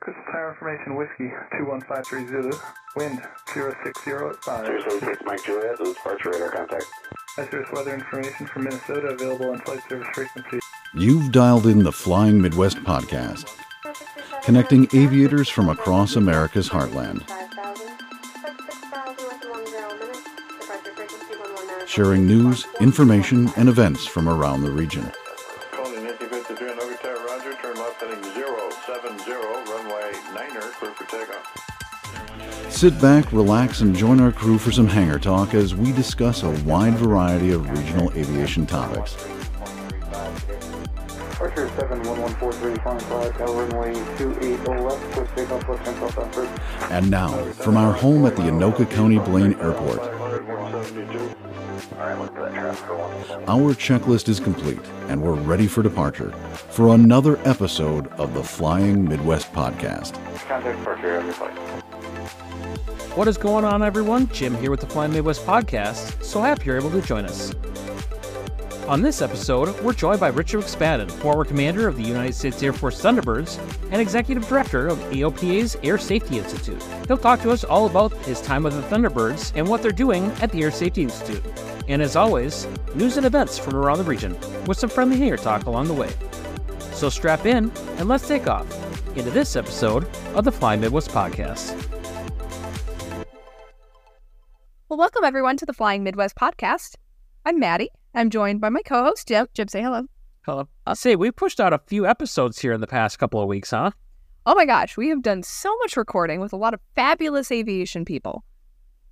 Crystal Tower Information Whiskey 21530 wind 060 at 5. 076 Mike Juliet, this is departure radar contact. Isurus weather information from Minnesota available on flight service frequency. You've dialed in the Flying Midwest podcast, connecting aviators from across America's heartland, sharing news, information, and events from around the region. Sit back, relax, and join our crew for some hangar talk as we discuss a wide variety of regional aviation topics. Archer 71143 flying flight, Tower runway 28 left, push takeoff left hand south first. And now, from our home at the Anoka County Blaine Airport, our checklist is complete and we're ready for departure for another episode of the Flying Midwest podcast. What is going on, everyone? Jim here with the Flying Midwest podcast. So happy you're able to join us. On this episode, we're joined by Richard McSpadden, former commander of the United States Air Force Thunderbirds and executive director of AOPA's Air Safety Institute. He'll talk to us all about his time with the Thunderbirds and what they're doing at the Air Safety Institute. And as always, news and events from around the region with some friendly hair talk along the way. So strap in and let's take off into this episode of the Fly Midwest podcast. Well, welcome everyone to the Flying Midwest podcast. I'm Madi. I'm joined by my co-host Jim. Jim, say hello. Hello. I'll say we pushed out a few episodes here in the past couple of weeks, huh? Oh my gosh, we have done so much recording with a lot of fabulous aviation people.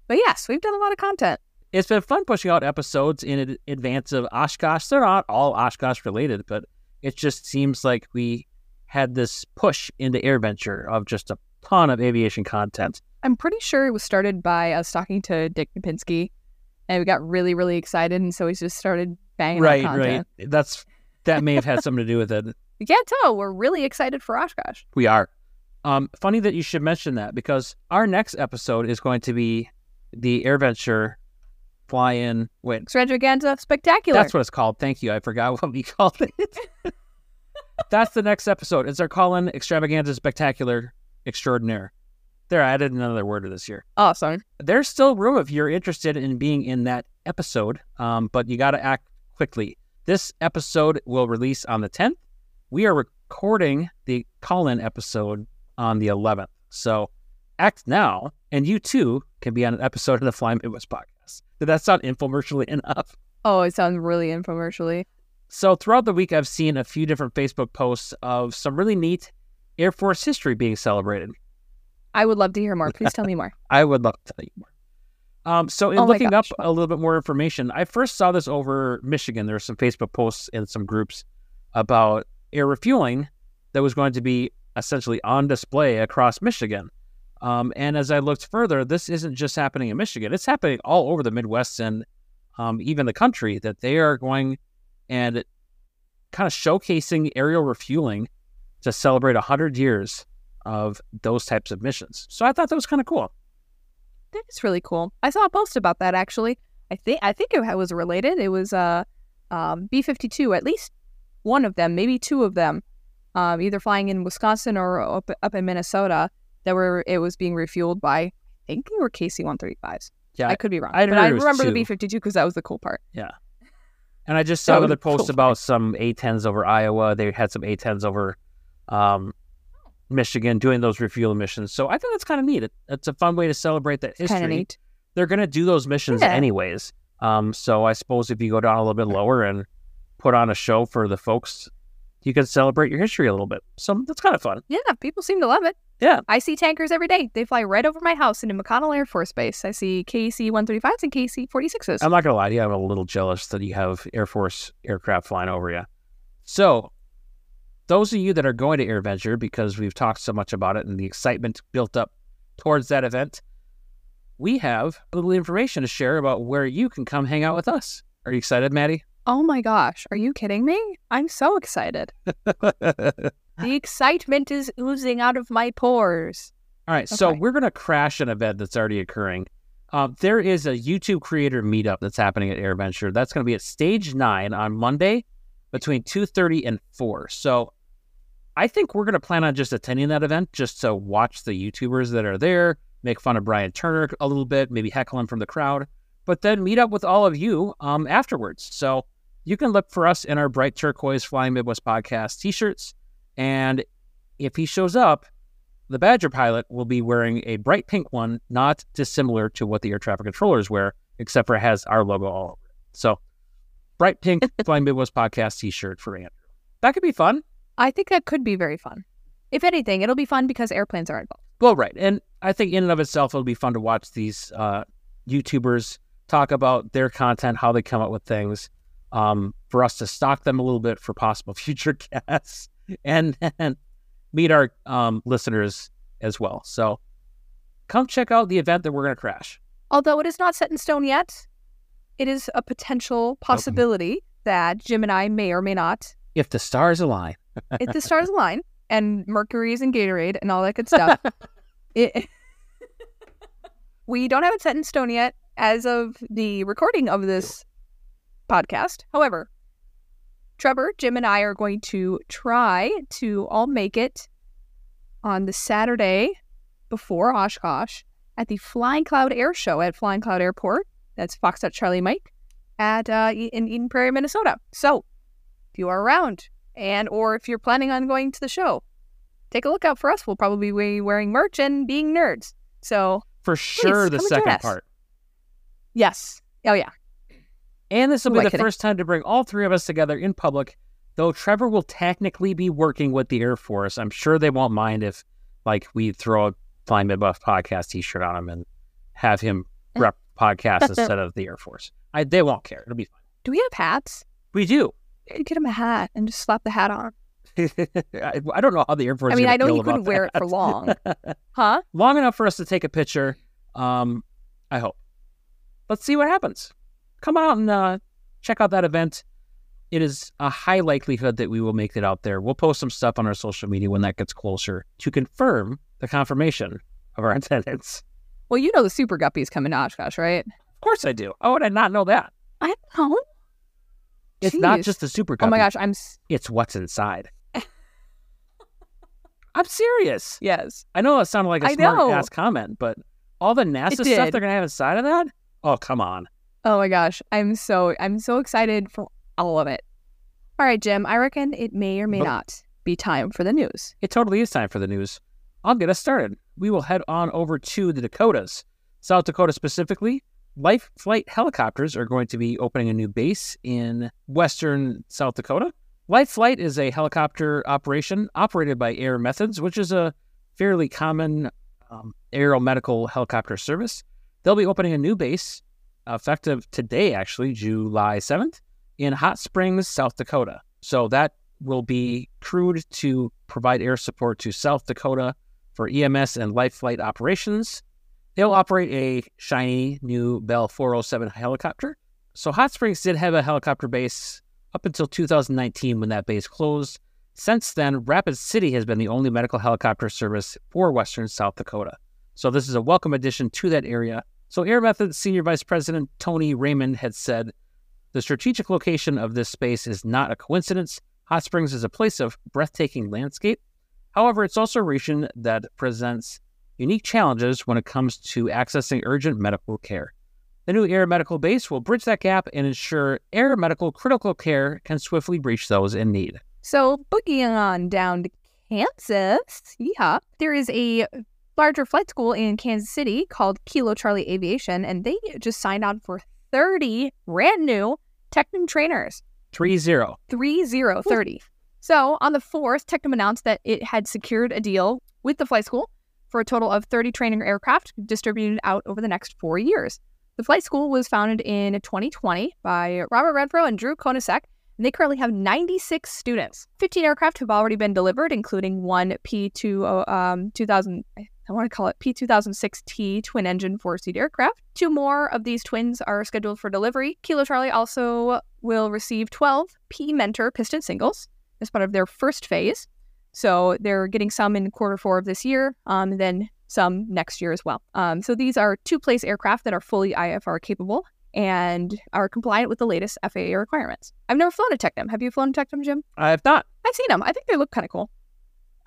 But yes, we've done a lot of content. It's been fun pushing out episodes in advance of Oshkosh. They're not all Oshkosh related, but it just seems like we had this push into AirVenture of just a ton of aviation content. I'm pretty sure it was started by us talking to Dick Knapinski, and we got really, really excited, and so we just started banging right, right. That's that may have had something to do with it. You can't tell. We're really excited for Oshkosh. We are. Um, funny that you should mention that because our next episode is going to be the AirVenture fly in. Wait, Extravaganza Spectacular. That's what it's called. Thank you. I forgot what we called it. That's the next episode. It's our call-in extravaganza spectacular extraordinaire. There, I added another word to this year. awesome. There's still room if you're interested in being in that episode, um, but you got to act quickly. This episode will release on the 10th. We are recording the call-in episode on the 11th. So act now, and you too can be on an episode of the Fly Midwest podcast. Did that sound infomercially enough? Oh, it sounds really infomercially. So throughout the week, I've seen a few different Facebook posts of some really neat Air Force history being celebrated. I would love to hear more. Please tell me more. I would love to tell you more. Um, so in Oh looking up a little bit more information, I first saw this over Michigan. There were some Facebook posts in some groups about air refueling that was going to be essentially on display across Michigan. Um, and as I looked further, this isn't just happening in Michigan; it's happening all over the Midwest and um, even the country. That they are going and kind of showcasing aerial refueling to celebrate hundred years of those types of missions. So I thought that was kind of cool. That is really cool. I saw a post about that actually. I think I think it was related. It was uh, um, B fifty two. At least one of them, maybe two of them, um, either flying in Wisconsin or up, up in Minnesota. That were it was being refueled by. I think they were KC one thirty fives. Yeah, I could be wrong, I'd but I remember the. B fifty two because that was the cool part. Yeah, and I just saw another a cool post about some A10s over Iowa. They had some A10s over um, Michigan doing those refueling missions. So I think that's kind of neat. It, it's a fun way to celebrate that history. Kind of neat. They're going to do those missions Yeah. anyways. Um, so I suppose if you go down a little bit lower and put on a show for the folks, you can celebrate your history a little bit. So that's kind of fun. Yeah, people seem to love it. Yeah. I see tankers every day. They fly right over my house into McConnell Air Force Base. I see KC one thirty fives and KC forty sixes. I'm not gonna lie to you, I'm a little jealous that you have Air Force aircraft flying over you. So, those of you that are going to AirVenture, because we've talked so much about it and the excitement built up towards that event, we have a little information to share about where you can come hang out with us. Are you excited, Madi? Oh my gosh, are you kidding me? I'm so excited. The excitement is oozing out of my pores. All right, so we're going to crash an event that's already occurring. Um, there is a YouTube creator meetup that's happening at AirVenture. That's going to be at Stage Nine on Monday between two thirty and four. So I think we're going to plan on just attending that event just to watch the YouTubers that are there, make fun of Brian Turner a little bit, maybe heckle him from the crowd, but then meet up with all of you um, afterwards. So you can look for us in our bright turquoise Flying Midwest podcast t shirts. And if he shows up, the Badger pilot will be wearing a bright pink one, not dissimilar to what the air traffic controllers wear, except for it has our logo all over it. So, bright pink Flying Midwest podcast t shirt for Andrew. That could be fun. I think that could be very fun. If anything, it'll be fun because airplanes are involved. Well, right. And I think in and of itself, it'll be fun to watch these uh, YouTubers talk about their content, how they come up with things, um, for us to stock them a little bit for possible future guests, and then meet our um, listeners as well. So come check out the event that we're going to crash. Although it is not set in stone yet, it is a potential possibility that Jim and I may or may not, If the stars align. If the stars align and Mercury is in Gatorade and all that good stuff. it, we don't have it set in stone yet as of the recording of this podcast. However, Trevor, Jim, and I are going to try to all make it on the Saturday before Oshkosh at the Flying Cloud Air Show at Flying Cloud Airport. That's Foxtrot Charlie Mike at uh, in Eden Prairie, Minnesota. So, if you are around, and or if you're planning on going to the show, take a look out for us. We'll probably be wearing merch and being nerds. So, For sure, the come and join second part. yes, oh yeah, And this will Who be the kidding? first time to bring all three of us together in public, though Trevor will technically be working with the Air Force. I'm sure they won't mind if, like, we throw a Flying Midwest podcast t shirt on him and have him eh. rep podcast instead of the Air Force. I, they won't care. It'll be fine. do we have hats? We do. Get him a hat and just slap the hat on. I, I don't know how the Air Force. I mean, I know you couldn't wear it for long, huh? long enough for us to take a picture. Um, I hope. Let's see what happens. Come out and uh, check out that event. It is a high likelihood that we will make it out there. We'll post some stuff on our social media when that gets closer to confirm the confirmation of our attendance. Well, you know the Super Guppies coming to Oshkosh, right? Of course I do. How would I not know that? I don't know. It's not just the super. Oh my gosh, I'm s- It's what's inside. I'm serious. yes. I know that sounded like a I smart know. ass comment, but all the NASA stuff they're gonna have inside of that? Oh, come on. Oh my gosh, I'm so I'm so excited for all of it. All right, Jim. I reckon it may or may Oh. not be time for the news. It totally is time for the news. I'll get us started. We will head on over to the Dakotas. South Dakota specifically, Life Flight Helicopters are going to be opening a new base in western South Dakota. Life Flight is a helicopter operation operated by Air Methods, which is a fairly common um, aeromedical helicopter service. They'll be opening a new base effective today, actually, July 7th, in Hot Springs, South Dakota. So that will be crewed to provide air support to South Dakota for EMS and life flight operations. They'll operate a shiny new Bell 407 helicopter. So Hot Springs did have a helicopter base up until 2019 when that base closed. Since then, Rapid City has been the only medical helicopter service for Western South Dakota. So this is a welcome addition to that area. So Air Methods Senior Vice President Tony Raymond had said, the strategic location of this space is not a coincidence. Hot Springs is a place of breathtaking landscape. However, it's also a region that presents unique challenges when it comes to accessing urgent medical care. The new air medical base will bridge that gap and ensure air medical critical care can swiftly reach those in need. So, boogieing on down to Kansas, yeah, there is a larger flight school in Kansas City called Kilo Charlie Aviation, and they just signed on for 30 brand new Tecnam trainers. 3 0. 3030. So on the 4th, Tecnam announced that it had secured a deal with the flight school for a total of 30 training aircraft distributed out over the next four years. The flight school was founded in 2020 by Robert Redfro and Drew Konasek, and they currently have 96 students. 15 aircraft have already been delivered, including one P2 um, 2000. I want to call it P2006T twin engine four seat aircraft. Two more of these twins are scheduled for delivery. Kilo Charlie also will receive 12 P Mentor piston singles as part of their first phase. So they're getting some in quarter four of this year, um, and then some next year as well. Um, so these are two place aircraft that are fully IFR capable and are compliant with the latest FAA requirements. I've never flown a Tecnam. Have you flown a Tecnam, Jim? I have not. I've seen them. I think they look kind of cool.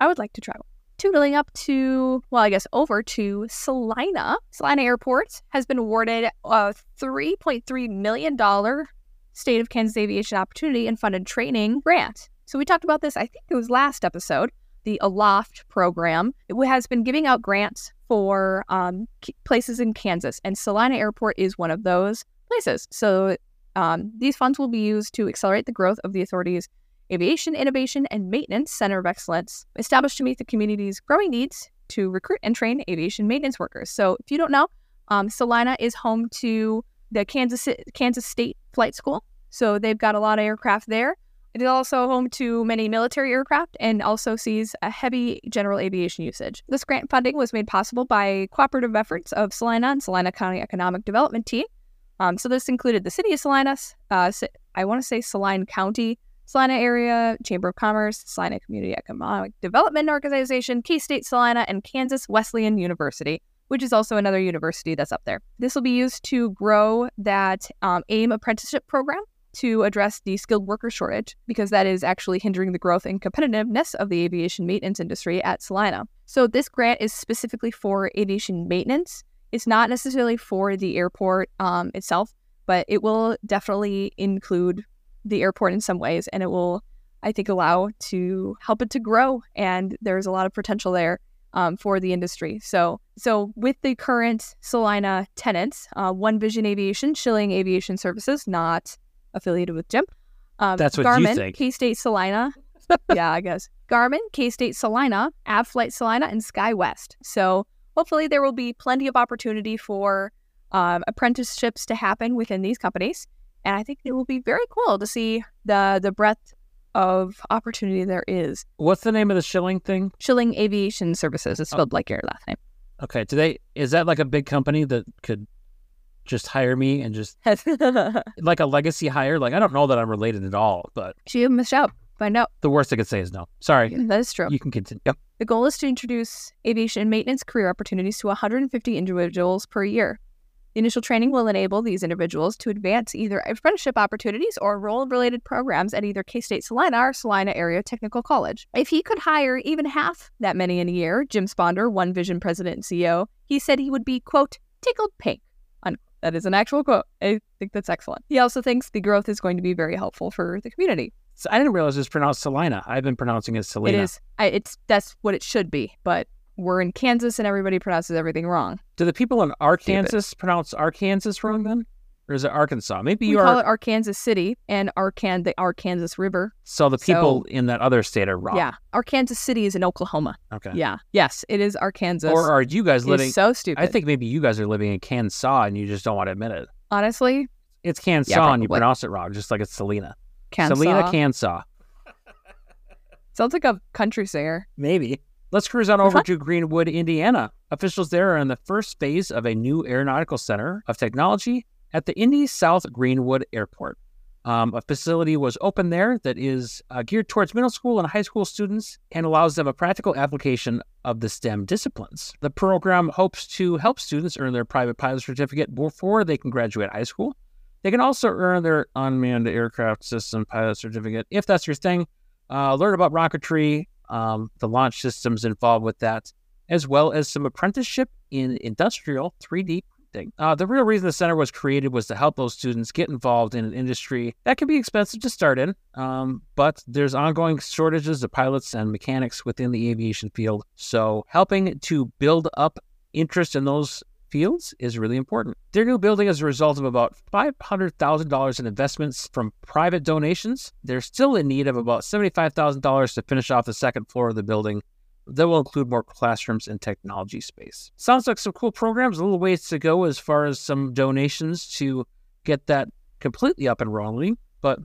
I would like to travel. Tootling up to, well, I guess over to Salina. Salina Airport has been awarded a $3.3 million State of Kansas Aviation Opportunity and Funded Training grant. So we talked about this, I think it was last episode. The Aloft program it has been giving out grants for um, places in Kansas, and Salina Airport is one of those places. So um, these funds will be used to accelerate the growth of the authority's Aviation Innovation and Maintenance Center of Excellence, established to meet the community's growing needs to recruit and train aviation maintenance workers. So, if you don't know, um, Salina is home to the Kansas Kansas State Flight School. So they've got a lot of aircraft there. It is also home to many military aircraft and also sees a heavy general aviation usage. This grant funding was made possible by cooperative efforts of Salina and Salina County Economic Development Team. Um, so this included the city of Salinas, uh, I want to say Saline County, Salina Area, Chamber of Commerce, Salina Community Economic Development Organization, K State Salina, and Kansas Wesleyan University, which is also another university that's up there. This will be used to grow that um, AIM apprenticeship program to address the skilled worker shortage because that is actually hindering the growth and competitiveness of the aviation maintenance industry at Salina. So this grant is specifically for aviation maintenance. It's not necessarily for the airport um, itself, but it will definitely include the airport in some ways, and it will, I think, allow to help it to grow. And there's a lot of potential there um, for the industry. So, so with the current Salina tenants, uh, One Vision Aviation, Schilling Aviation Services, not affiliated with Jim. Um, That's what Garmin, you think. K State Salina. yeah, I guess. Garmin, K State Salina, Avflight Salina, and SkyWest. So hopefully there will be plenty of opportunity for um, apprenticeships to happen within these companies. And I think it will be very cool to see the the breadth of opportunity there is. What's the name of the shilling thing? Schilling Aviation Services It's spelled like your last name. Okay, do they is that like a big company that could just hire me and just like a legacy hire? Like I don't know that I'm related at all, but she missed out. Find out. the worst I could say is no. Sorry. That is true. You can continue. Yep. The goal is to introduce aviation maintenance career opportunities to 150 individuals per year. The initial training will enable these individuals to advance either apprenticeship opportunities or role related programs at either K State Salina or Salina Area Technical College. If he could hire even half that many in a year, Jim Sponder, One Vision president and CEO, he said he would be, quote, tickled pink. That is an actual quote. I think that's excellent. He also thinks the growth is going to be very helpful for the community. So I didn't realize it was pronounced Salina. I've been pronouncing it Selena. It is. I, it's that's what it should be, but we're in Kansas and everybody pronounces everything wrong. Do the people in Arkansas pronounce Arkansas wrong then? Or is it Arkansas? Maybe we you call are. it Arkansas City and Arkan the Arkansas River. so the people so- in that other state are wrong. Yeah, Arkansas City is in Oklahoma. Okay. Yeah, yes, it is Arkansas. Or are you guys living? so stupid. I think maybe you guys are living in Kansas and you just don't want to admit it. honestly, It's Kansas Yeah, and you pronounce it wrong, just like it's Selena. Kansas Selena Kansas. sounds like a country singer. Maybe. Let's cruise on over to Greenwood, Indiana. Officials there are in the first phase of a new aeronautical center of technology at the Indy South Greenwood Airport. Um, a facility was opened there that is uh, geared towards middle school and high school students and allows them a practical application of the STEM disciplines. The program hopes to help students earn their private pilot certificate before they can graduate high school. They can also earn their unmanned aircraft system pilot certificate if that's your thing. Uh, learn about rocketry, um, the launch systems involved with that, as well as some apprenticeship in industrial 3D Uh, the real reason the center was created was to help those students get involved in an industry that can be expensive to start in, um, but there's ongoing shortages of pilots and mechanics within the aviation field. So helping to build up interest in those fields is really important. Their new building is a result of about $500,000 in investments from private donations. They're still in need of about $75,000 to finish off the second floor of the building. That will include more classrooms and technology space. Sounds like some cool programs, a little ways to go as far as some donations to get that completely up and rolling, but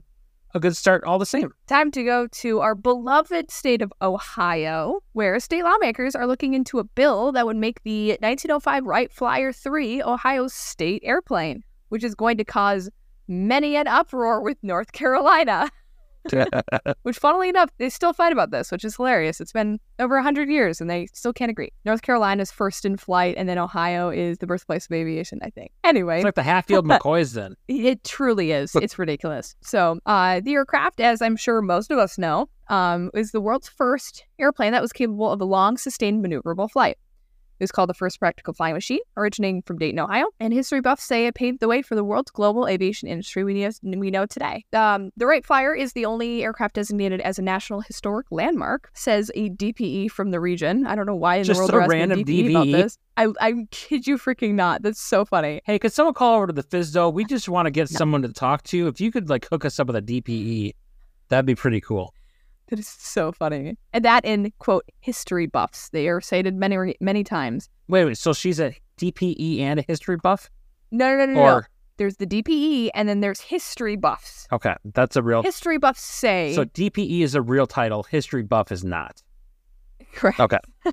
a good start all the same. Time to go to our beloved state of Ohio, where state lawmakers are looking into a bill that would make the 1905 Wright Flyer 3 Ohio state airplane, which is going to cause many an uproar with North Carolina. which, funnily enough, they still fight about this, which is hilarious. It's been over 100 years and they still can't agree. North Carolina's first in flight, and then Ohio is the birthplace of aviation, I think. Anyway, It's like the Hatfield McCoys then. it truly is. It's ridiculous. So, uh, the aircraft, as I'm sure most of us know, um, is the world's first airplane that was capable of a long, sustained, maneuverable flight. It was called the first practical flying machine, originating from Dayton, Ohio, and history buffs say it paved the way for the world's global aviation industry we know, we know today. Um, the Wright Flyer is the only aircraft designated as a national historic landmark, says a DPE from the region. I don't know why in Just the world a they're asking random DPE about this. I, I kid you freaking not. That's so funny. Hey, could someone call over to the FSDO? We just want to get someone to talk to. If you could like hook us up with a DPE, that'd be pretty cool. That is so funny. And that in quote history buffs. They are cited many many times. Wait, wait. So she's a DPE and a history buff, No, no, no, no. no. There's the DPE and then there's history buffs. okay, that's a real. History buffs say So DPE is a real title. History buff is not. correct. Okay.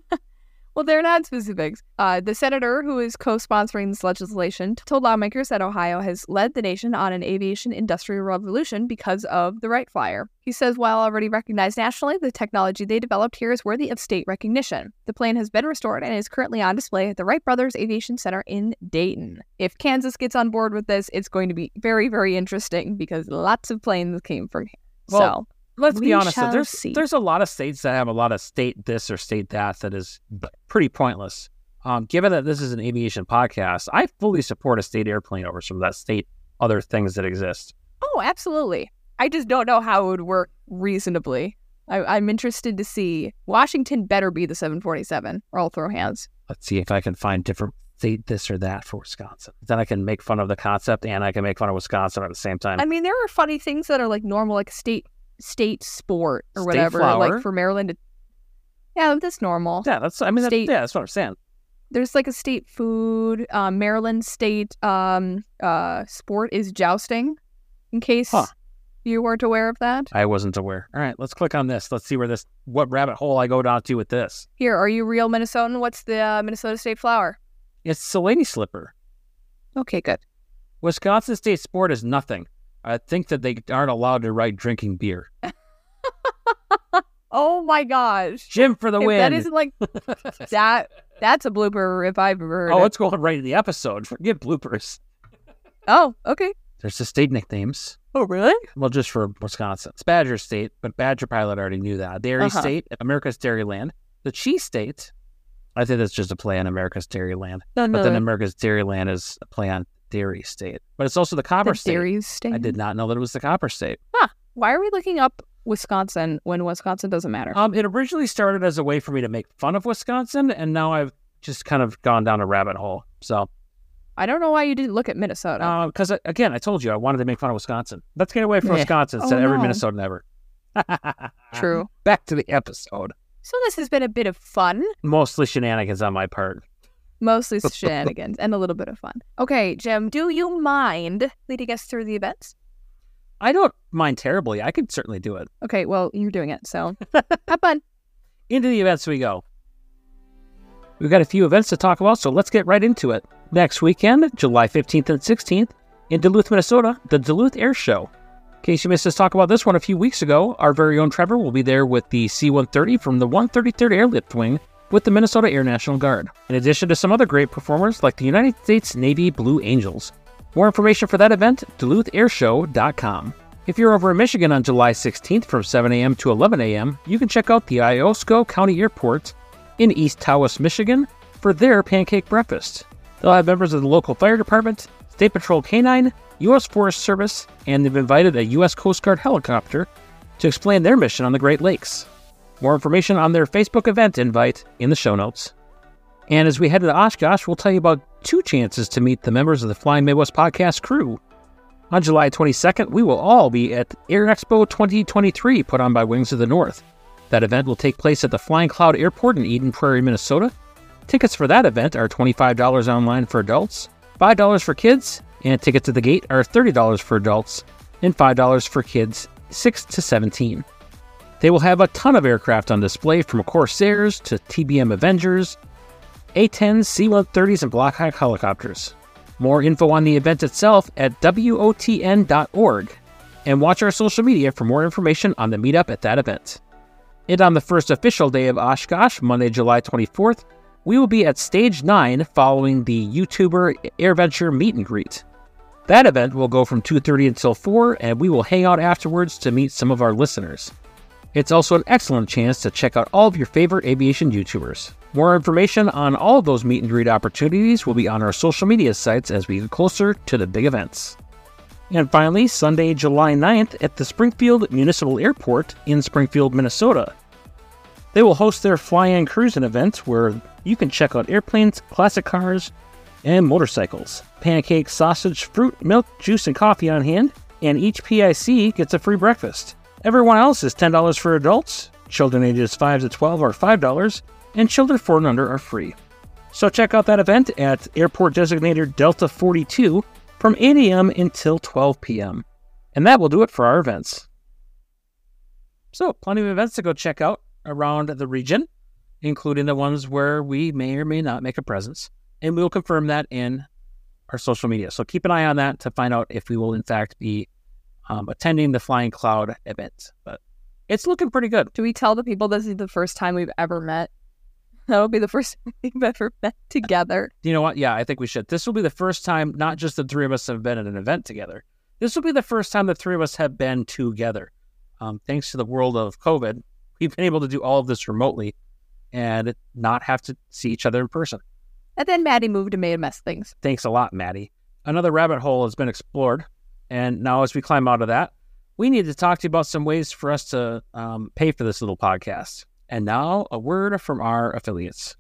Well, they're not specifics. Uh, the senator who is co-sponsoring this legislation told lawmakers that Ohio has led the nation on an aviation industrial revolution because of the Wright Flyer. He says while already recognized nationally, the technology they developed here is worthy of state recognition. The plane has been restored and is currently on display at the Wright Brothers Aviation Center in Dayton. If Kansas gets on board with this, it's going to be very, very interesting because lots of planes came from here. Well, Let's We be honest. though, There's see. there's a lot of states that have a lot of state this or state that that is pretty pointless. Um, given that this is an aviation podcast, I fully support a state airplane over some of that state other things that exist. oh, absolutely. I just don't know how it would work reasonably. I, I'm interested to see. Washington better be the 747, or I'll throw hands. Let's see if I can find different state this or that for Wisconsin. Then I can make fun of the concept and I can make fun of Wisconsin at the same time. I mean, there are funny things that are like normal, like state state sport or State whatever. flower? Like for Maryland, it- yeah, that's normal. yeah, that's I mean that, State- yeah, that's what I'm saying. There's like a state food. Um, Maryland state um uh sport is jousting. In case Huh. you weren't aware of that. I wasn't aware. All right, let's click on this. Let's see where this what rabbit hole I go down to with this. Here, are you real Minnesotan? What's the uh, Minnesota state flower? It's Selene slipper. Okay, good. Wisconsin state sport is nothing. I think that they aren't allowed to write drinking beer. Oh my gosh. Jim for the If win. that isn't like that, that's a blooper if I've ever heard oh, it. it's going right in the episode. Forget bloopers. Oh, okay. There's the state nicknames. Oh, really? Well, just for Wisconsin. It's Badger State, but Badger Pilot already knew that. Dairy Uh-huh. State, America's Dairyland. The Cheese State, I think that's just a play on America's Dairyland. No, But then America's Dairyland is a play on Dairy State. But it's also the Copper the State. dairy state. I did not know that it was the Copper State. Why are we looking up Wisconsin when Wisconsin doesn't matter? Um, it originally started as a way for me to make fun of Wisconsin, and now I've just kind of gone down a rabbit hole. So, I don't know why you didn't look at Minnesota. because again, I told you I wanted to make fun of Wisconsin. Let's get away from Yeah. Wisconsin. Oh, Said every no. Minnesotan ever. True. Back to the episode. So this has been a bit of fun, Mostly shenanigans on my part. Mostly shenanigans, and a little bit of fun. Okay, Jim, do you mind leading us through the events? I don't mind terribly. I could certainly do it. Okay, well, you're doing it, so have fun. Into the events we go. We've got a few events to talk about, so let's get right into it. Next weekend, July 15th and 16th, in Duluth, Minnesota, the Duluth Air Show. In case you missed us talk about this one a few weeks ago, our very own Trevor will be there with the C 130 from the 133rd Airlift Wing with the Minnesota Air National Guard, in addition to some other great performers like the United States Navy Blue Angels. More information for that event, DuluthAirShow.com. If you're over in Michigan on July 16th from 7 a.m. to 11 a.m., you can check out the Iosco County Airport in East Tawas, Michigan for their pancake breakfast. They'll have members of the local fire department, State Patrol Canine, U.S. Forest Service, and they've invited a U.S. Coast Guard helicopter to explain their mission on the Great Lakes. More information on their Facebook event invite in the show notes. And as we head to Oshkosh, we'll tell you about two chances to meet the members of the Flying Midwest podcast crew. On July 22nd, we will all be at Air Expo 2023 put on by Wings of the North. That event will take place at the Flying Cloud Airport in Eden Prairie, Minnesota. Tickets for that event are $25 online for adults, $5 for kids, and tickets to the gate are $30 for adults and $5 for kids 6 to 17. They will have a ton of aircraft on display from Corsairs to TBM Avengers, A-10s, C-130s, and Black Hawk helicopters. More info on the event itself at WOTN.org. and watch our social media for more information on the meetup at that event. And on the first official day of Oshkosh, Monday, July 24th, we will be at Stage 9 following the YouTuber AirVenture meet and greet. That event will go from 2:30 until 4 and we will hang out afterwards to meet some of our listeners. It's also an excellent chance to check out all of your favorite aviation YouTubers. More information on all of those meet and greet opportunities will be on our social media sites as we get closer to the big events. And finally, Sunday, July 9th at the Springfield Municipal Airport in Springfield, Minnesota. They will host their Fly In Cruising event where you can check out airplanes, classic cars, and motorcycles. Pancakes, sausage, fruit, milk, juice, and coffee on hand, and each PIC gets a free breakfast. Everyone else is $10 for adults, children ages 5 to 12 are $5, and children 4 and under are free. So check out that event at Airport Designator Delta 42 from 8 a.m. until 12 p.m. And that will do it for our events. So, plenty of events to go check out around the region, including the ones where we may or may not make a presence. And we'll confirm that in our social media. So keep an eye on that to find out if we will, in fact, be um, attending the Flying Cloud event. But it's looking pretty good. Do we tell the people this is the first time we've ever met? That'll be the first time we've ever met together. You know what? Yeah, I think we should. This will be the first time not just the three of us have been at an event together. This will be the first time the three of us have been together. Um, thanks to the world of COVID, we've been able to do all of this remotely and not have to see each other in person. And then Madi moved and made a mess things. Thanks a lot, Madi. Another rabbit hole has been explored. And now, as we climb out of that, we need to talk to you about some ways for us to um, pay for this little podcast. And now, a word from our affiliates.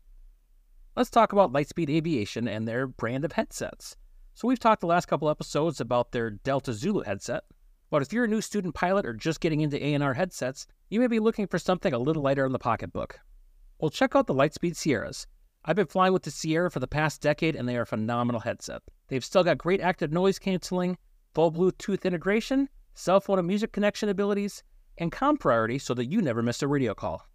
Let's talk about Lightspeed Aviation and their brand of headsets. So, we've talked the last couple episodes about their Delta Zulu headset. But if you're a new student pilot or just getting into ANR headsets, you may be looking for something a little lighter in the pocketbook. Well, check out the Lightspeed Sierras. I've been flying with the Sierra for the past decade, and they are a phenomenal headset. They've still got great active noise canceling, full Bluetooth integration, cell phone and music connection abilities, and com priority so that you never miss a radio call.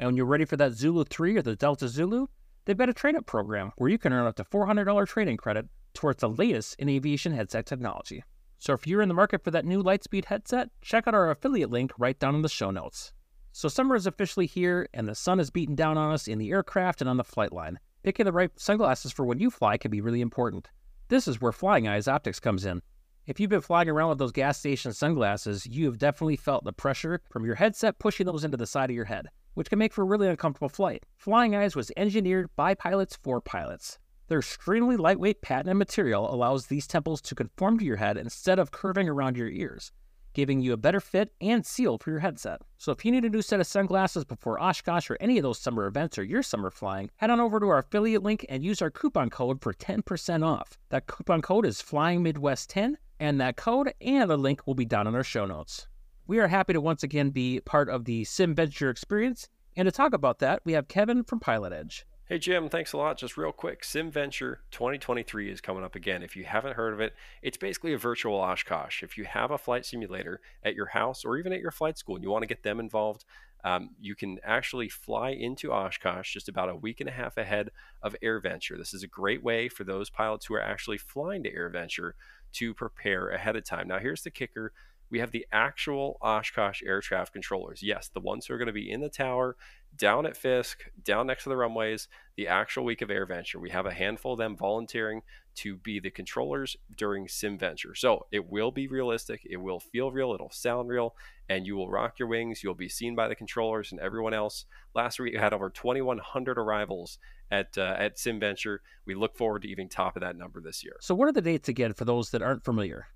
And when you're ready for that Zulu 3 or the Delta Zulu, they've got a trade up program where you can earn up to $400 trading credit towards the latest in aviation headset technology. So if you're in the market for that new Lightspeed headset, check out our affiliate link right down in the show notes. So summer is officially here, and the sun is beating down on us in the aircraft and on the flight line. Picking the right sunglasses for when you fly can be really important. This is where Flying Eyes Optics comes in. If you've been flying around with those gas station sunglasses, you have definitely felt the pressure from your headset pushing those into the side of your head, which can make for a really uncomfortable flight. Flying Eyes was engineered by pilots for pilots. Their extremely lightweight patented material allows these temples to conform to your head instead of curving around your ears, giving you a better fit and seal for your headset. So if you need a new set of sunglasses before Oshkosh or any of those summer events or your summer flying, head on over to our affiliate link and use our coupon code for 10% off. That coupon code is FlyingMidwest10, and that code and the link will be down in our show notes. We are happy to once again be part of the SimVenture experience, and to talk about that, we have Kevin from Pilot Edge. Hey Jim, thanks a lot. Just real quick, SimVenture 2023 is coming up again. If you haven't heard of it, it's basically a virtual Oshkosh. If you have a flight simulator at your house or even at your flight school and you want to get them involved, um, you can actually fly into Oshkosh just about a week and a half ahead of AirVenture. This is a great way for those pilots who are actually flying to AirVenture to prepare ahead of time. Now, here's the kicker we have the actual Oshkosh air traffic controllers. Yes, the ones who are going to be in the tower, down at Fisk, down next to the runways, the actual week of AirVenture. We have a handful of them volunteering to be the controllers during SimVenture. So it will be realistic, it will feel real, it'll sound real, and you will rock your wings. You'll be seen by the controllers and everyone else. Last week, we had over 2,100 arrivals at uh, at SimVenture. We look forward to even top of that number this year. So, what are the dates again for those that aren't familiar?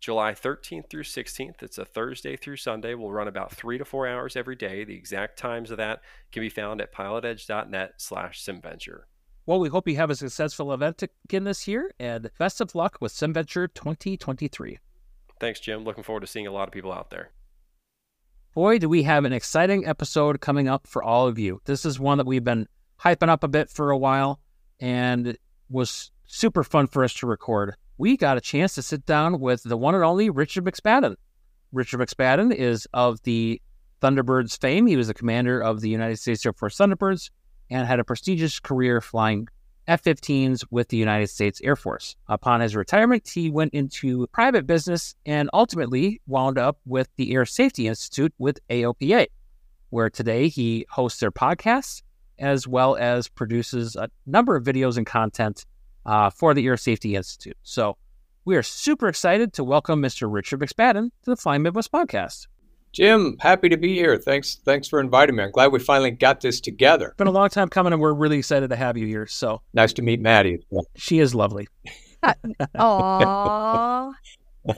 July 13th through 16th. It's a Thursday through Sunday. We'll run about three to four hours every day. The exact times of that can be found at pilotedge.net slash simventure. Well, we hope you have a successful event again this year, and best of luck with SimVenture 2023. Thanks, Jim. Looking forward to seeing a lot of people out there. Boy, do we have an exciting episode coming up for all of you. This is one that we've been hyping up a bit for a while and was super fun for us to record we got a chance to sit down with the one and only Richard McSpadden. Richard McSpadden is of the Thunderbirds fame. He was the commander of the United States Air Force Thunderbirds and had a prestigious career flying F 15s with the United States Air Force. Upon his retirement, he went into private business and ultimately wound up with the Air Safety Institute with AOPA, where today he hosts their podcasts as well as produces a number of videos and content uh, for the Air Safety Institute. So we are super excited to welcome Mr. Richard McSpadden to the Flying Midwest podcast. Jim, happy to be here. Thanks, thanks for inviting me. I'm glad we finally got this together. It's been a long time coming, and we're really excited to have you here. So nice to meet Madi. She is lovely. Aww.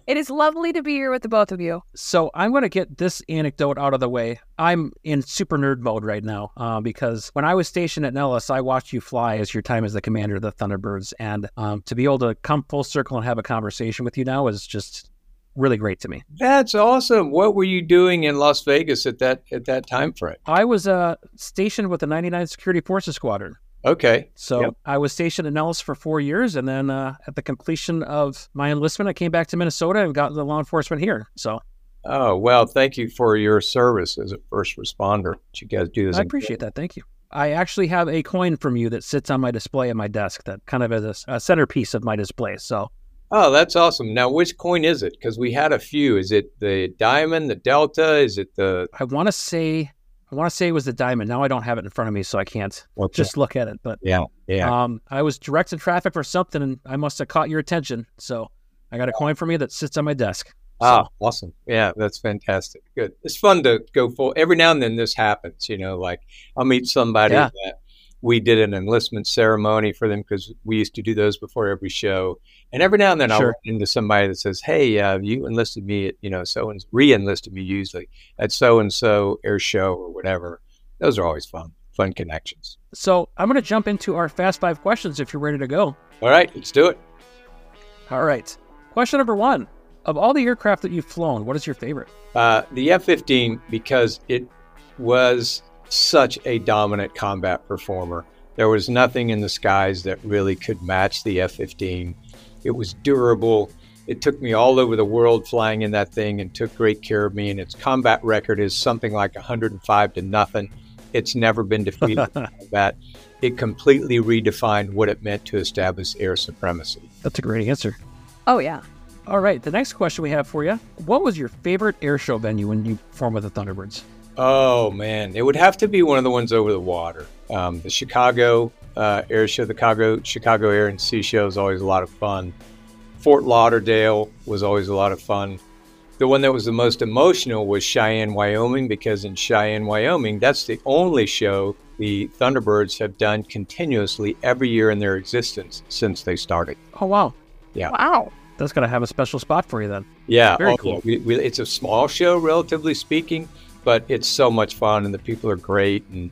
It is lovely to be here with the both of you. So I'm going to get this anecdote out of the way. I'm in super nerd mode right now uh, because when I was stationed at Nellis, I watched you fly as your time as the commander of the Thunderbirds, and um, to be able to come full circle and have a conversation with you now is just really great to me. That's awesome. What were you doing in Las Vegas at that at that time frame? I was uh, stationed with the 99th Security Forces Squadron. Okay. So Yep. I was stationed in Nellis for four years, and then uh, at the completion of my enlistment, I came back to Minnesota and got the law enforcement here. So Oh well, thank you for your service as a first responder. You guys do is I appreciate that. Thank you. I actually have a coin from you that sits on my display at my desk that kind of is a, a centerpiece of my display. So Oh, that's awesome. Now, which coin is it? Because we had a few. Is it the diamond, the delta? Is it the I want to say, I want to say it was the diamond. Now I don't have it in front of me, so I can't what's just look at it. But Yeah, yeah. um, I was directing traffic for something, and I must have caught your attention. So I got a coin from you that sits on my desk. Ah, awesome. Yeah, that's fantastic. Good. It's fun to go full. Every now and then this happens, you know, like I'll meet somebody Yeah. that we did an enlistment ceremony for them because we used to do those before every show. And every now and then I'll Sure. run into somebody that says, Hey, uh, you enlisted me at, you know, so and re enlisted me usually at so and so air show or whatever. Those are always fun, fun connections. So I'm going to jump into our fast five questions if you're ready to go. All right, let's do it. All right. Question number one: Of all the aircraft that you've flown, what is your favorite? Uh, the F 15, because it was such a dominant combat performer, there was nothing in the skies that really could match the F 15. It was durable. It took me all over the world flying in that thing and took great care of me. And its combat record is something like 105 to nothing. It's never been defeated in combat. It completely redefined what it meant to establish air supremacy. That's a great answer. Oh yeah. All right. The next question we have for you: What was your favorite air show venue when you formed with the Thunderbirds? Oh man, it would have to be one of the ones over the water. Um, the Chicago uh, Air Show, the Chicago Chicago Air and Sea Show is always a lot of fun. Fort Lauderdale was always a lot of fun. The one that was the most emotional was Cheyenne, Wyoming, because in Cheyenne, Wyoming, that's the only show the Thunderbirds have done continuously every year in their existence since they started. Oh wow, Yeah. Wow. that's gonna have a special spot for you then. Yeah, Very oh, cool. We, we, it's a small show, relatively speaking, but it's so much fun, and the people are great, and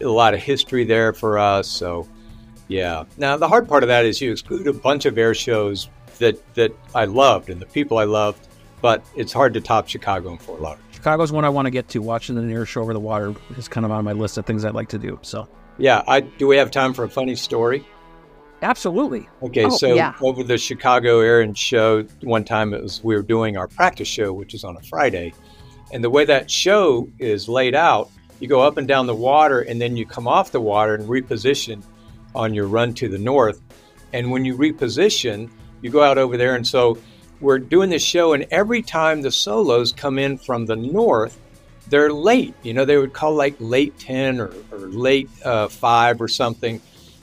a lot of history there for us. So, yeah. Now the hard part of that is you exclude a bunch of air shows that that I loved and the people I loved, but it's hard to top Chicago and Fort Lauderdale. Chicago's one I want to get to. Watching an air show over the water is kind of on my list of things I'd like to do. So Yeah, I do. We have time for a funny story. absolutely. Okay, Oh, so yeah. over the Chicago Air and Show, one time it was we were doing our practice show, which is on a Friday, and the way that show is laid out, you go up and down the water, and then you come off the water and reposition on your run to the north. And when you reposition, you go out over there, and so we're doing this show, and every time the solos come in from the north, they're late. You know, they would call like late ten or, or late uh, five or something.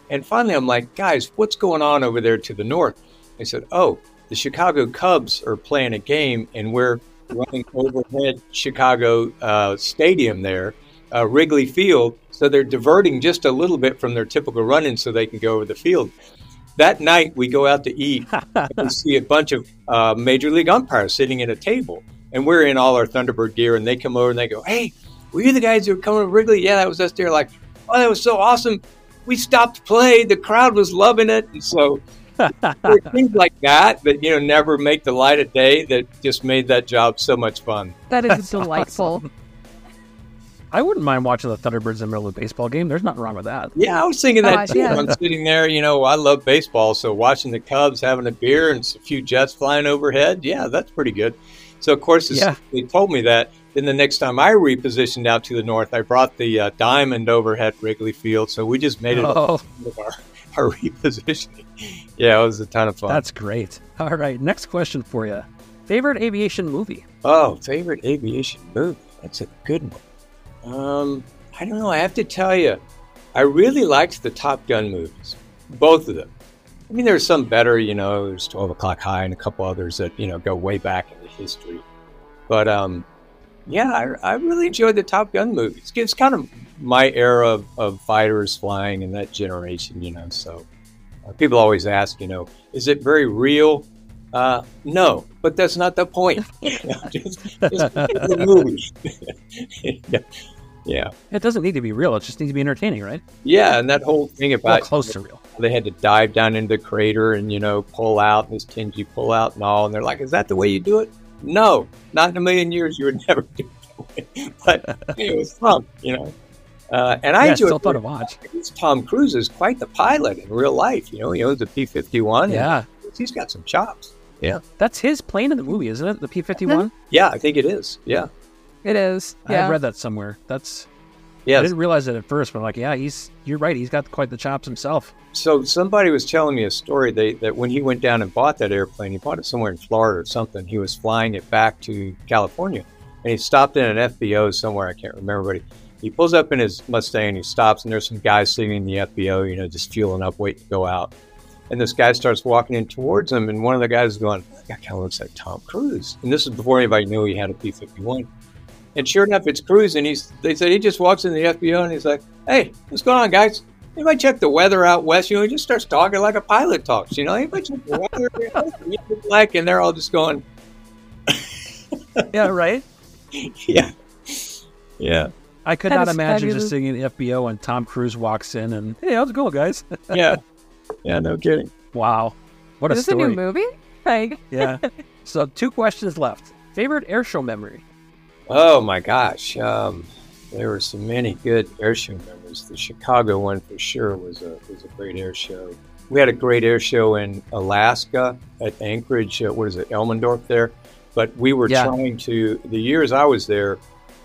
And finally, I'm like, guys, what's going on over there to the north? They said, oh, the Chicago Cubs are playing a game, and we're running overhead Chicago uh, Stadium there, uh, Wrigley Field. So they're diverting just a little bit from their typical run in so they can go over the field. That night, we go out to eat and see a bunch of uh, major league umpires sitting at a table. And we're in all our Thunderbird gear, and they come over and they go, Hey, were you the guys who were coming to Wrigley? Yeah, that was us. They're like, Oh, that was so awesome. We stopped play. The crowd was loving it. And so things like that that, you know, never make the light of day that just made that job so much fun. That is That's delightful. awesome. I wouldn't mind watching the Thunderbirds in the middle of a baseball game. There's nothing wrong with that. Yeah, I was thinking that Gosh, too. yeah. I'm sitting there, you know, I love baseball, so watching the Cubs having a beer and a few jets flying overhead, yeah, that's pretty good. So of course, Yeah. they told me that. Then the next time I repositioned out to the north, I brought the uh, diamond overhead Wrigley Field, so we just made it Oh, one of our our repositioning. Yeah, it was a ton of fun. That's great. All right, next question for you. Favorite aviation movie? Oh, favorite aviation movie? That's a good one. Um, I don't know. I have to tell you, I really liked the Top Gun movies, both of them. I mean, there's some better, you know, there's 12 O'Clock High and a couple others that, you know, go way back in the history. But um, yeah, I, I really enjoyed the Top Gun movies. It's kind of my era of, of fighters flying in that generation, you know. So people always ask, you know, is it very real? Uh, no, but that's not the point. just, just the movie. yeah. yeah. It doesn't need to be real. It just needs to be entertaining, right? Yeah, and that whole thing Well, about close to real. they had to dive down into the crater and you know pull out this tins you pull out and all, and they're like, "Is that the way you do it?" No, not in a million years. You would never do it that way. But it was fun, you know. Uh, and I yeah, enjoyed still fun to watch. Tom Cruise is quite the pilot in real life. You know, he owns a P fifty one. Yeah, he's got some chops. Yeah, that's his plane in the movie, isn't it? The P fifty one. yeah, I think it is. Yeah, It is. Yeah. I Yeah. read that somewhere. That's yeah. I didn't realize it at first, but I'm like, yeah, he's you're right. He's got quite the chops himself. So somebody was telling me a story they, that when he went down and bought that airplane, he bought it somewhere in Florida or something. He was flying it back to California, and he stopped in an FBO somewhere. I can't remember, but he, he pulls up in his Mustang. He stops, and there's some guys sitting in the FBO, you know, just fueling up, waiting to go out. And this guy starts walking in towards him, and one of the guys is going, "That kind of looks like Tom Cruise." And this is before anybody knew he had a P fifty one. And sure enough, it's Cruise, and he's. They said he just walks in the FBO, and he's like, "Hey, what's going on, guys?" Anybody check the weather out west? You know, he just starts talking like a pilot talks. You know, anybody check the weather? Music like, and they're all just going, Yeah, right. yeah, yeah, I could That not imagine fabulous. just singing the FBO and Tom Cruise walks in and hey, how's it going, guys? yeah, yeah. No kidding. wow, what a Is this a new movie? Like, yeah. So two questions left. Favorite airshow memory? Oh my gosh, um, there were so many good airshow memories. The Chicago one for sure was a was a great air show. We had a great air show in Alaska at Anchorage. Uh, what is it, Elmendorf there? But we were Yeah. trying to. The years I was there,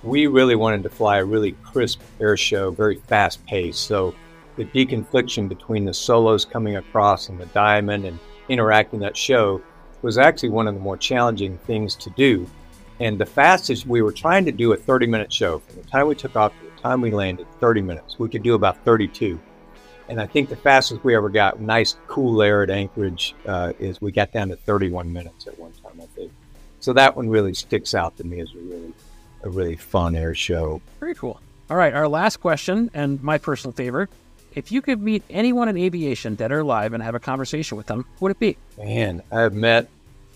we really wanted to fly a really crisp air show, very fast paced. So the deconfliction between the solos coming across and the diamond and interacting that show was actually one of the more challenging things to do. And the fastest we were trying to do a 30 minute show from the time we took off to the time we landed, 30 minutes. We could do about 32. And I think the fastest we ever got, nice cool air at Anchorage, uh, is we got down to 31 minutes at one time, I think. So that one really sticks out to me as a really, a really fun air show. Very cool. All right, our last question and my personal favorite. If you could meet anyone in aviation, dead or alive, and have a conversation with them, who would it be? Man, I've met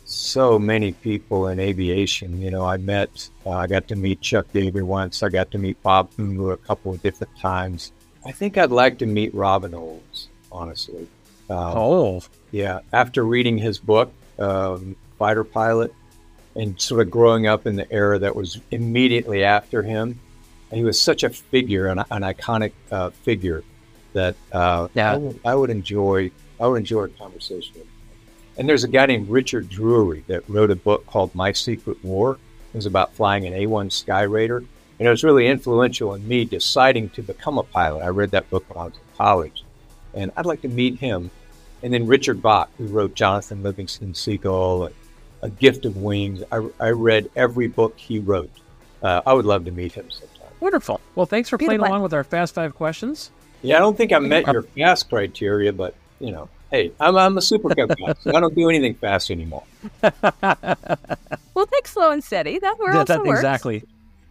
so many people in aviation. You know, I met, uh, I got to meet Chuck David once. I got to meet Bob Hoover a couple of different times. I think I'd like to meet Robin Olds, honestly. Um, Oh, Yeah, after reading his book, um, Fighter Pilot, and sort of growing up in the era that was immediately after him, he was such a figure, an, an iconic uh, figure, that uh, Yeah. I, would, I would enjoy. I would enjoy a conversation with him. And there's a guy named Richard Drury that wrote a book called My Secret War. It was about flying an A1 Skyraider, and it was really influential in me deciding to become a pilot. I read that book when I was in college, and I'd like to meet him and then Richard Bach, who wrote Jonathan Livingston Seagull, A Gift of Wings. I, I read every book he wrote. Uh, I would love to meet him sometime. wonderful. Well, thanks for playing Beautiful. along with our Fast Five questions. Yeah, I don't think I met your fast criteria, but you know, hey, I'm, I'm a super guy, so I don't do anything fast anymore. We'll take slow and steady. That where Yeah, also that- works. exactly.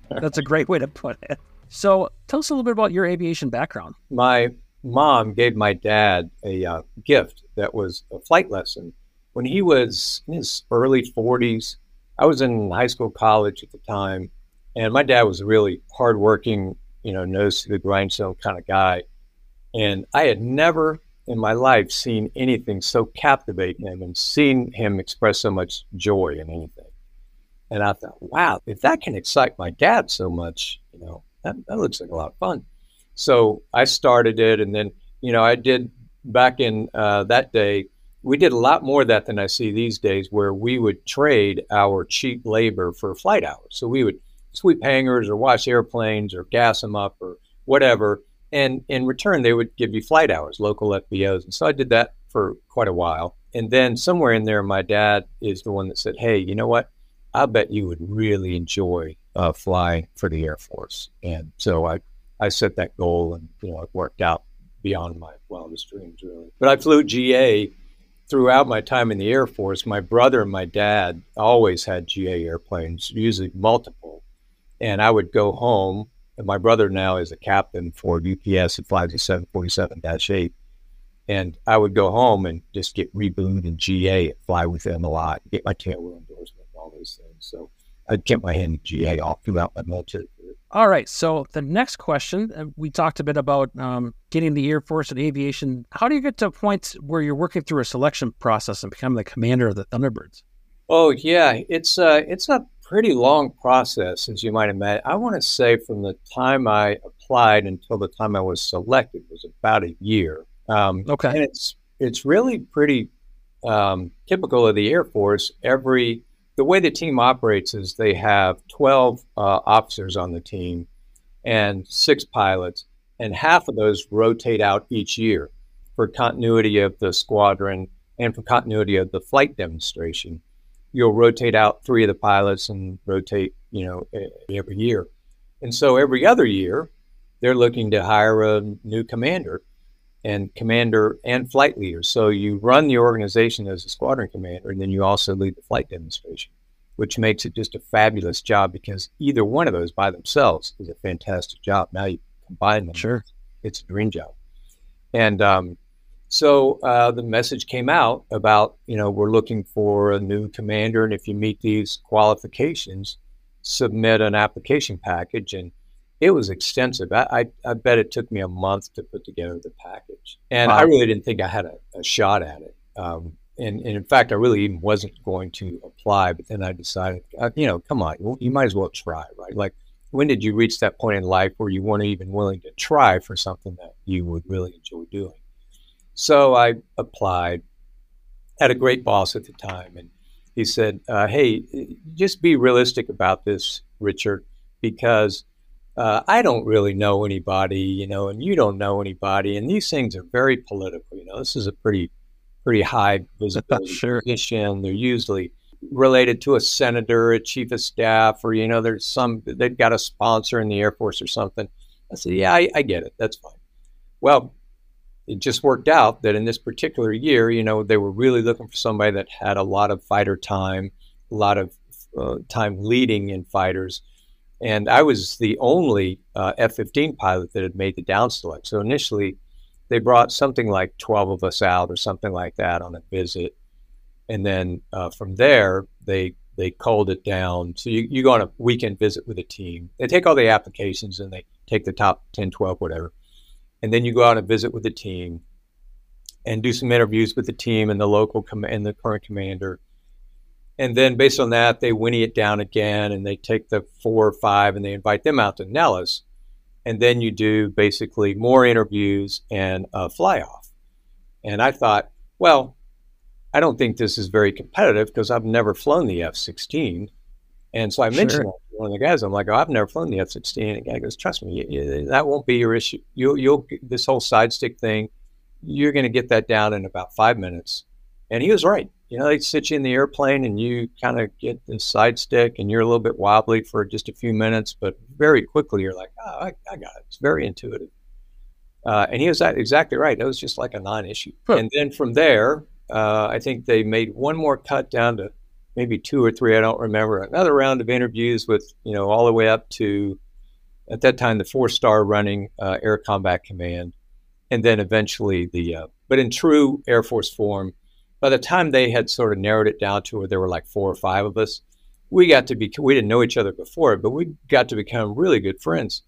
That's a great way to put it. So, tell us a little bit about your aviation background. my mom gave my dad a uh, gift that was a flight lesson when he was in his early 40s. I was in high school, college at the time, and my dad was a really hardworking, you know, nose to the grindstone kind of guy. And I had never in my life seen anything so captivate him and seen him express so much joy in anything. And I thought, wow, if that can excite my dad so much, you know, that, that looks like a lot of fun. So I started it, and then you know I did back in uh, that day. We did a lot more of that than I see these days, where we would trade our cheap labor for flight hours. So we would sweep hangars or wash airplanes or gas them up or whatever, And in return, they would give you flight hours, local FBOs. And so I did that for quite a while. And then somewhere in there, my dad is the one that said, Hey, you know what? I bet you would really enjoy uh, flying for the Air Force. And so I, I set that goal and, you know, it worked out beyond my wildest dreams, really. But I flew GA throughout my time in the Air Force. My brother and my dad always had GA airplanes, usually multiple. And I would go home. And my brother now is a captain for UPS at 747 8. And I would go home and just get rebooted in GA, fly with them a lot, get my tail wheel endorsement, all those things. So I'd kept my hand GA all throughout my military. All right. So the next question, uh, we talked a bit about um, getting the Air Force and aviation. How do you get to a point where you're working through a selection process and become the commander of the Thunderbirds? Oh yeah, it's uh, it's a pretty long process, as you might imagine. I want to say from the time I applied until the time I was selected was about a year. Um, okay, and it's it's really pretty um, typical of the Air Force. Every the way the team operates is they have 12 uh, officers on the team and six pilots, and half of those rotate out each year for continuity of the squadron and for continuity of the flight demonstration. You'll rotate out three of the pilots and rotate, you know, every year. And so every other year, they're looking to hire a new commander and commander and flight leader. So you run the organization as a squadron commander, and then you also lead the flight demonstration, which makes it just a fabulous job because either one of those by themselves is a fantastic job. Now you combine them, sure, it's a dream job. And um, so uh, the message came out about you know we're looking for a new commander, and if you meet these qualifications, submit an application package and it was extensive. I, I, I, bet it took me a month to put together the package. And wow. I really didn't think I had a, a shot at it. Um, and, and, in fact, I really even wasn't going to apply. But then I decided, uh, you know, come on, you might as well try, right? Like, when did you reach that point in life where you weren't even willing to try for something that you would really enjoy doing? So I applied, had a great boss at the time. And he said, uh, hey, just be realistic about this, Richard, because – uh, I don't really know anybody, you know, and you don't know anybody, and these things are very political. You know, this is a pretty, pretty high visibility sure. position. They're usually related to a senator, a chief of staff, or you know, there's some they've got a sponsor in the Air Force or something. I said, yeah, I, I get it. That's fine. Well, it just worked out that in this particular year, you know, they were really looking for somebody that had a lot of fighter time, a lot of uh, time leading in fighters and I was the only uh, F 15 pilot that had made the down select. So initially, they brought something like 12 of us out or something like that on a visit. And then uh, from there, they they culled it down. So you, you go on a weekend visit with a team. They take all the applications and they take the top 10, 12, whatever. And then you go out and visit with the team and do some interviews with the team and the local com- and the current commander and then based on that, they whinny it down again and they take the four or five and they invite them out to Nellis. And then you do basically more interviews and a fly off. And I thought, well, I don't think this is very competitive because I've never flown the F 16. And so I mentioned sure. to one of the guys, I'm like, oh, I've never flown the F 16. And the guy goes, trust me, that won't be your issue. You'll, you'll, this whole side stick thing, you're going to get that down in about five minutes. And he was right you know, they sit you in the airplane and you kind of get the side stick and you're a little bit wobbly for just a few minutes, but very quickly you're like, oh, I, I got it. It's very intuitive. Uh, and he was exactly right. It was just like a non issue. Huh. And then from there, uh, I think they made one more cut down to maybe two or three. I don't remember. Another round of interviews with, you know, all the way up to, at that time, the four star running uh, Air Combat Command. And then eventually the, uh, but in true Air Force form, by the time they had sort of narrowed it down to where there were like four or five of us, we got to be we didn't know each other before, but we got to become really good friends.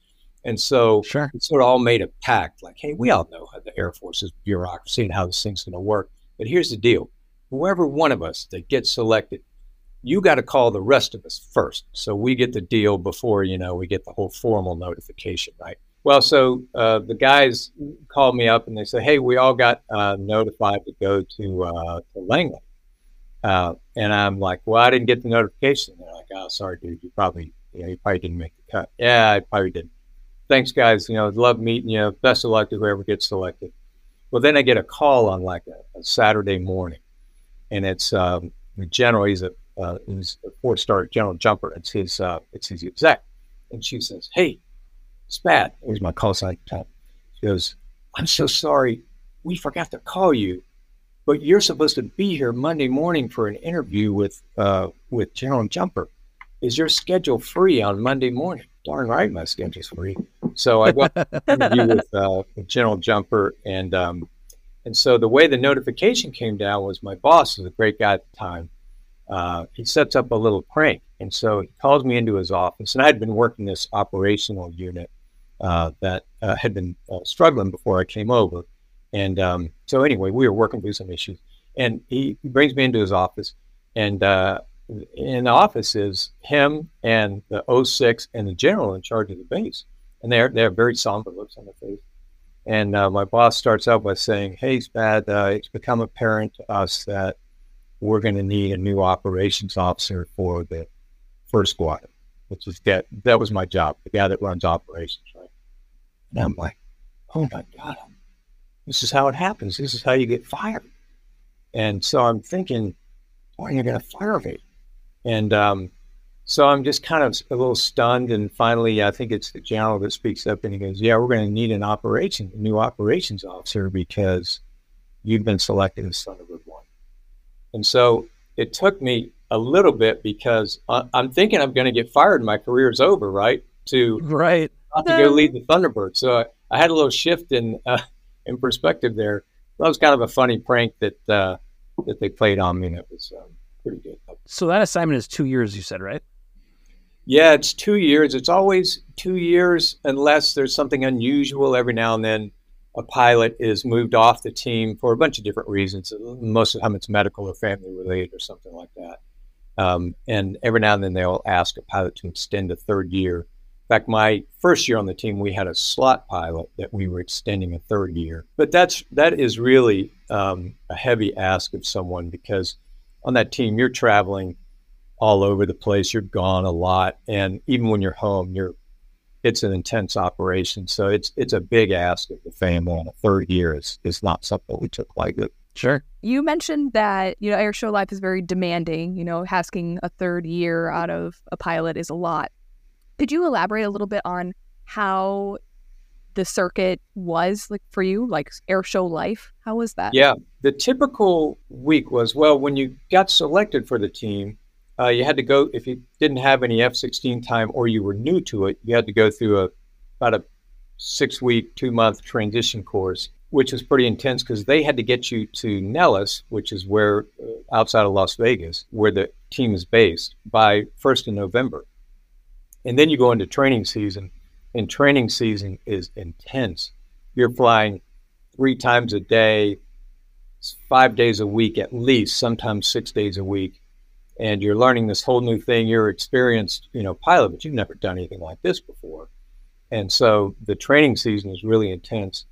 And so sure. it sort of all made a pact like, hey, we all know how the Air Force's bureaucracy and how this thing's going to work. But here's the deal whoever one of us that gets selected, you got to call the rest of us first. So we get the deal before, you know, we get the whole formal notification, right? Well, so uh, the guys called me up and they said, "Hey, we all got uh, notified to go to uh, to Langley," uh, and I'm like, "Well, I didn't get the notification." They're like, "Oh, sorry, dude. You probably, you, you probably didn't make the cut." Yeah, I probably didn't. thanks, guys. You know, love meeting you. Best of luck to whoever gets selected. Well, then I get a call on like a, a Saturday morning, and it's um, general. He's a uh, he's a four star general jumper. It's his uh, it's his exec, and she says, "Hey, Spad." Here's my call sign. She goes, "I'm so sorry, we forgot to call you, but you're supposed to be here Monday morning for an interview with uh, with General Jumper. Is your schedule free on Monday morning?" Darn right, my schedule's free. So I went to interview with, uh, with General Jumper, and um, and so the way the notification came down was my boss was a great guy at the time. Uh, he sets up a little prank, and so he calls me into his office, and I had been working this operational unit uh, that uh, had been uh, struggling before I came over, and um, so anyway, we were working through some issues, and he, brings me into his office, and uh, in the office is him and the 06 and the general in charge of the base, and they're they have very somber looks on their face. And uh, my boss starts out by saying, "Hey, Spad, it's become apparent to us that we're going to need a new operations officer for the first squadron, which is that that was my job, the guy that runs operations, right?" And I'm like, "Oh my god, this is how it happens. This is how you get fired." And so I'm thinking, "Why are you going to fire me?" And um, so I'm just kind of a little stunned. And finally, I think it's the general that speaks up and he goes, Yeah, we're going to need an operation, a new operations officer because you've been selected as Thunderbird One. And so it took me a little bit because I'm thinking I'm going to get fired. My career's over, right? To right not to go lead the Thunderbird. So I, I had a little shift in uh, in perspective there. That was kind of a funny prank that uh, that they played on me, and it was um, pretty good. So that assignment is two years, you said, right? Yeah, it's two years. It's always two years unless there's something unusual. Every now and then, a pilot is moved off the team for a bunch of different reasons. Most of the time, it's medical or family related or something like that. Um, and every now and then, they'll ask a pilot to extend a third year. In fact, my first year on the team, we had a slot pilot that we were extending a third year. But that's that is really um, a heavy ask of someone because on that team, you're traveling all over the place. You're gone a lot, and even when you're home, you're it's an intense operation. So it's it's a big ask of the family. And a third year is is not something we took lightly. Sure. You mentioned that you know air show life is very demanding. You know, asking a third year out of a pilot is a lot. Could you elaborate a little bit on how the circuit was like for you, like air show life? How was that? Yeah, the typical week was well when you got selected for the team, uh, you had to go if you didn't have any F-16 time or you were new to it, you had to go through a about a six-week, two-month transition course, which was pretty intense because they had to get you to Nellis, which is where uh, outside of Las Vegas, where the team is based, by first of November, and then you go into training season and training season is intense. You're flying three times a day, five days a week at least, sometimes six days a week, and you're learning this whole new thing. You're experienced, you know, pilot, but you've never done anything like this before, and so the training season is really intense.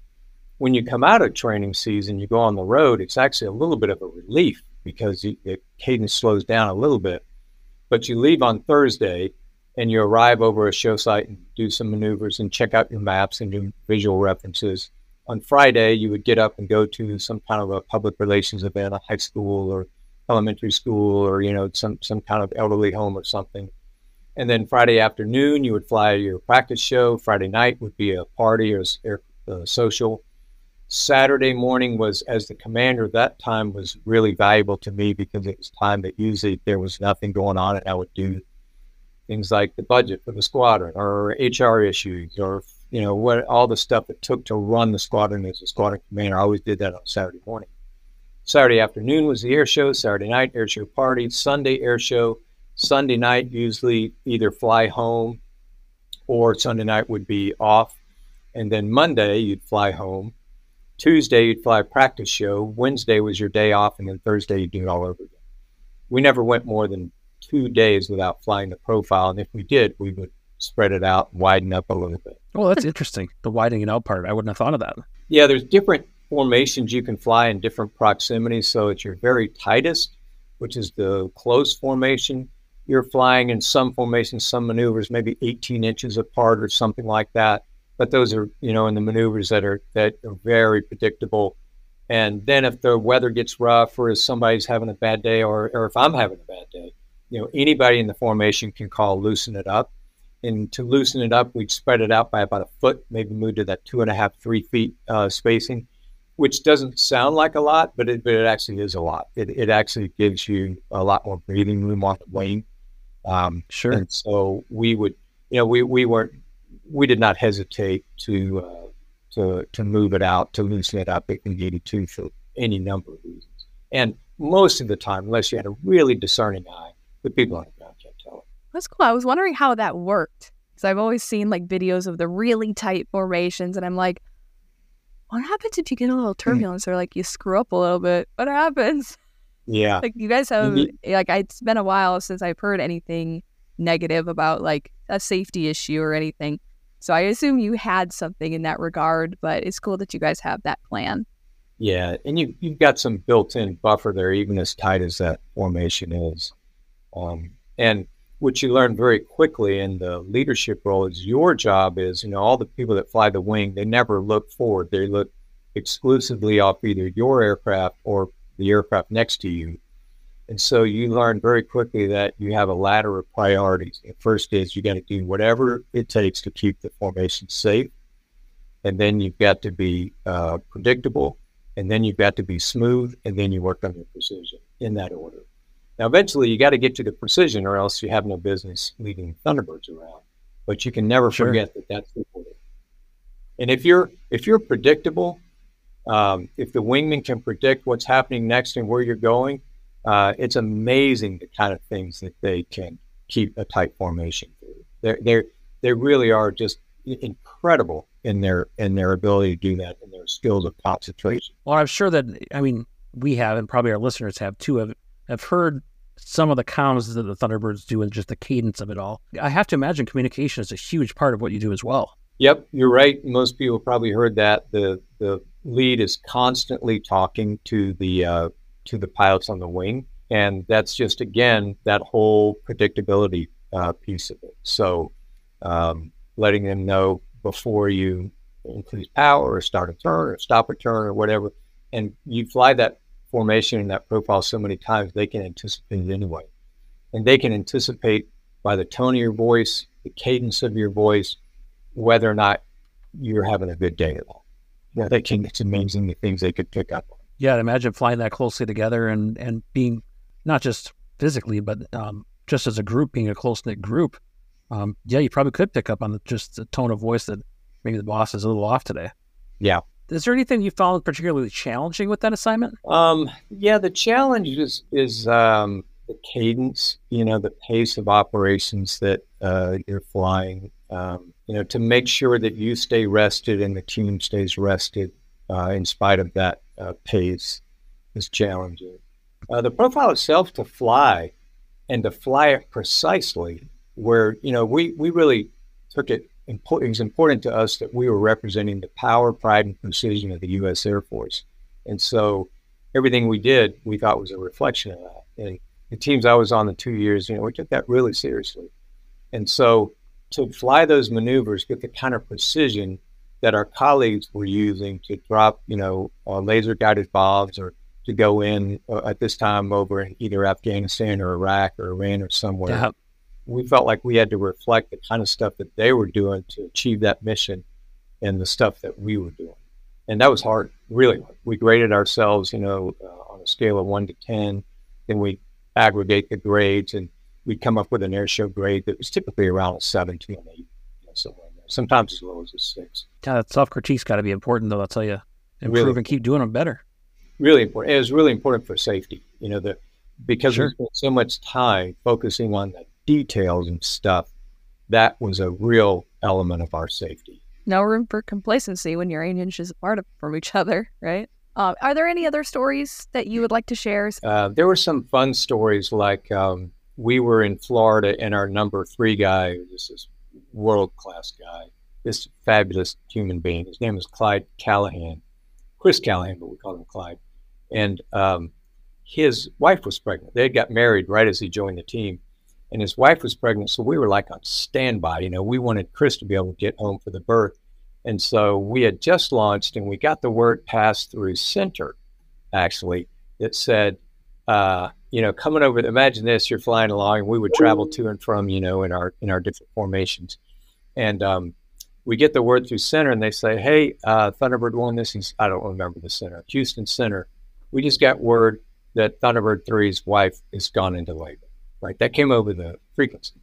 When you come out of training season, you go on the road. It's actually a little bit of a relief because the cadence slows down a little bit. But you leave on Thursday and you arrive over a show site and do some maneuvers and check out your maps and do visual references. On Friday, you would get up and go to some kind of a public relations event, a high school or elementary school, or you know some some kind of elderly home or something. And then Friday afternoon, you would fly your practice show. Friday night would be a party or a uh, social. Saturday morning was, as the commander that time, was really valuable to me because it was time that usually there was nothing going on, and I would do things like the budget for the squadron or HR issues or you know what all the stuff it took to run the squadron as a squadron commander. I always did that on Saturday morning. Saturday afternoon was the air show. Saturday night air show party. Sunday air show. Sunday night usually either fly home or Sunday night would be off, and then Monday you'd fly home. Tuesday you'd fly practice show. Wednesday was your day off, and then Thursday you'd do it all over again. We never went more than two days without flying the profile. And if we did, we would spread it out and widen up a little bit. Well, that's interesting. The widening it out part. I wouldn't have thought of that. Yeah, there's different formations you can fly in different proximities. So it's your very tightest, which is the close formation. You're flying in some formations, some maneuvers, maybe 18 inches apart or something like that. but those are you know in the maneuvers that are that are very predictable. And then if the weather gets rough, or if somebody's having a bad day, or or if I'm having a bad day, you know anybody in the formation can call loosen it up. And to loosen it up, we'd spread it out by about a foot, maybe move to that two and a half, three feet uh, spacing, which doesn't sound like a lot, but it, but it actually is a lot. It, it actually gives you a lot more breathing room on the wing. Um, Sure. And so we would, you know, we, we weren't, we did not hesitate to, uh, to, to move it out, to loosen it up if we needed to for any number of reasons. And most of the time, unless you had a really discerning eye, the people on the ground can't tell it. That's cool. I was wondering how that worked because I've always seen like videos of the really tight formations, and I'm like, what happens if you get a little turbulence or like you screw up a little bit? What happens? Yeah. Like you guys have Ye- like it's been a while since I've heard anything negative about like a safety issue or anything. So I assume you had something in that regard, but it's cool that you guys have that plan. Yeah, and you you've got some built-in buffer there, even as tight as that formation is. Um, and what you learn very quickly in the leadership role is your job is, you know, all the people that fly the wing, they never look forward. They look exclusively off either your aircraft or the aircraft next to you. And so you learn very quickly that you have a ladder of priorities. The first is you got to do whatever it takes to keep the formation safe. And then you've got to be uh, predictable and then you've got to be smooth, and then you work on your precision in that order. Now, eventually, you got to get to the precision, or else you have no business leading Thunderbirds around. But you can never Sure. forget that that's important. And if you're if you're predictable, um, if the wingman can predict what's happening next and where you're going, uh, it's amazing the kind of things that they can keep a tight formation through. They're, they're, they really are just incredible in their in their ability to do that and their skills of concentration. Well, I'm sure that I mean we have, and probably our listeners have too. Have have heard some of the comms that the Thunderbirds do, and just the cadence of it all. I have to imagine communication is a huge part of what you do as well. Yep, you're right. Most people probably heard that the the lead is constantly talking to the uh, to the pilots on the wing, and that's just again that whole predictability uh, piece of it. So, um, letting them know before you increase power or start a turn or stop a turn or whatever, and you fly that formation in that profile so many times they can anticipate it anyway, and they can anticipate by the tone of your voice, the cadence of your voice whether or not you're having a good day at all. Yeah, they can. It's amazing the things they could pick up on. Yeah, imagine flying that closely together and and being not just physically, but um, just as a group, being a close knit group. Um, yeah, you probably could pick up on the, just the tone of voice that maybe the boss is a little off today. Yeah. Is there anything you found particularly challenging with that assignment? Um, yeah, the challenge is is um, the cadence. You know, the pace of operations that uh, you're flying. Um, you know, to make sure that you stay rested and the team stays rested uh, in spite of that uh, pace is challenging. Uh, the profile itself to fly and to fly it precisely, where you know we we really took it. Impo- It was important to us that we were representing the power, pride, and precision of the U.S. Air Force, and so everything we did we thought was a reflection of that. And the teams I was on the two years, you know, we took that really seriously, and so to fly those maneuvers with the kind of precision that our colleagues were using to drop, you know, uh, laser guided bombs or to go in uh, at this time over in either Afghanistan or Iraq or Iran or somewhere. Yeah. We felt like we had to reflect the kind of stuff that they were doing to achieve that mission and the stuff that we were doing. And that was hard, really hard. We graded ourselves, you know, uh, on a scale of one to 10. Then we aggregate the grades and we'd come up with an air show grade that was typically around a seven to an eight, you know, somewhere in there. Sometimes as low as a six. Yeah, that self critique's got to be important, though. I'll tell you, improve Really. and keep doing them better. Really important. It was really important for safety, you know, the because Sure. we spent so much time focusing on the details and stuff. That was a real element of our safety. No room for complacency when you're eight inches apart from each other, right? Uh, are there any other stories that you would like to share? Uh, there were some fun stories like um, we were in Florida and our number three guy, this is world class guy, this fabulous human being. His name is Clyde Callahan, Chris Callahan, but we call him Clyde. And um, his wife was pregnant. They had got married right as he joined the team, and his wife was pregnant. So we were like on standby. You know, we wanted Chris to be able to get home for the birth. And so we had just launched and we got the word passed through center, actually, that said, uh, you know, coming over, imagine this, you're flying along and we would travel to and from, you know, in our, in our different formations. And um, we get the word through center and they say, hey, uh, Thunderbird 1, this is, I don't remember the center, Houston Center. We just got word that Thunderbird 3's wife has gone into labor, right? That came over the frequency.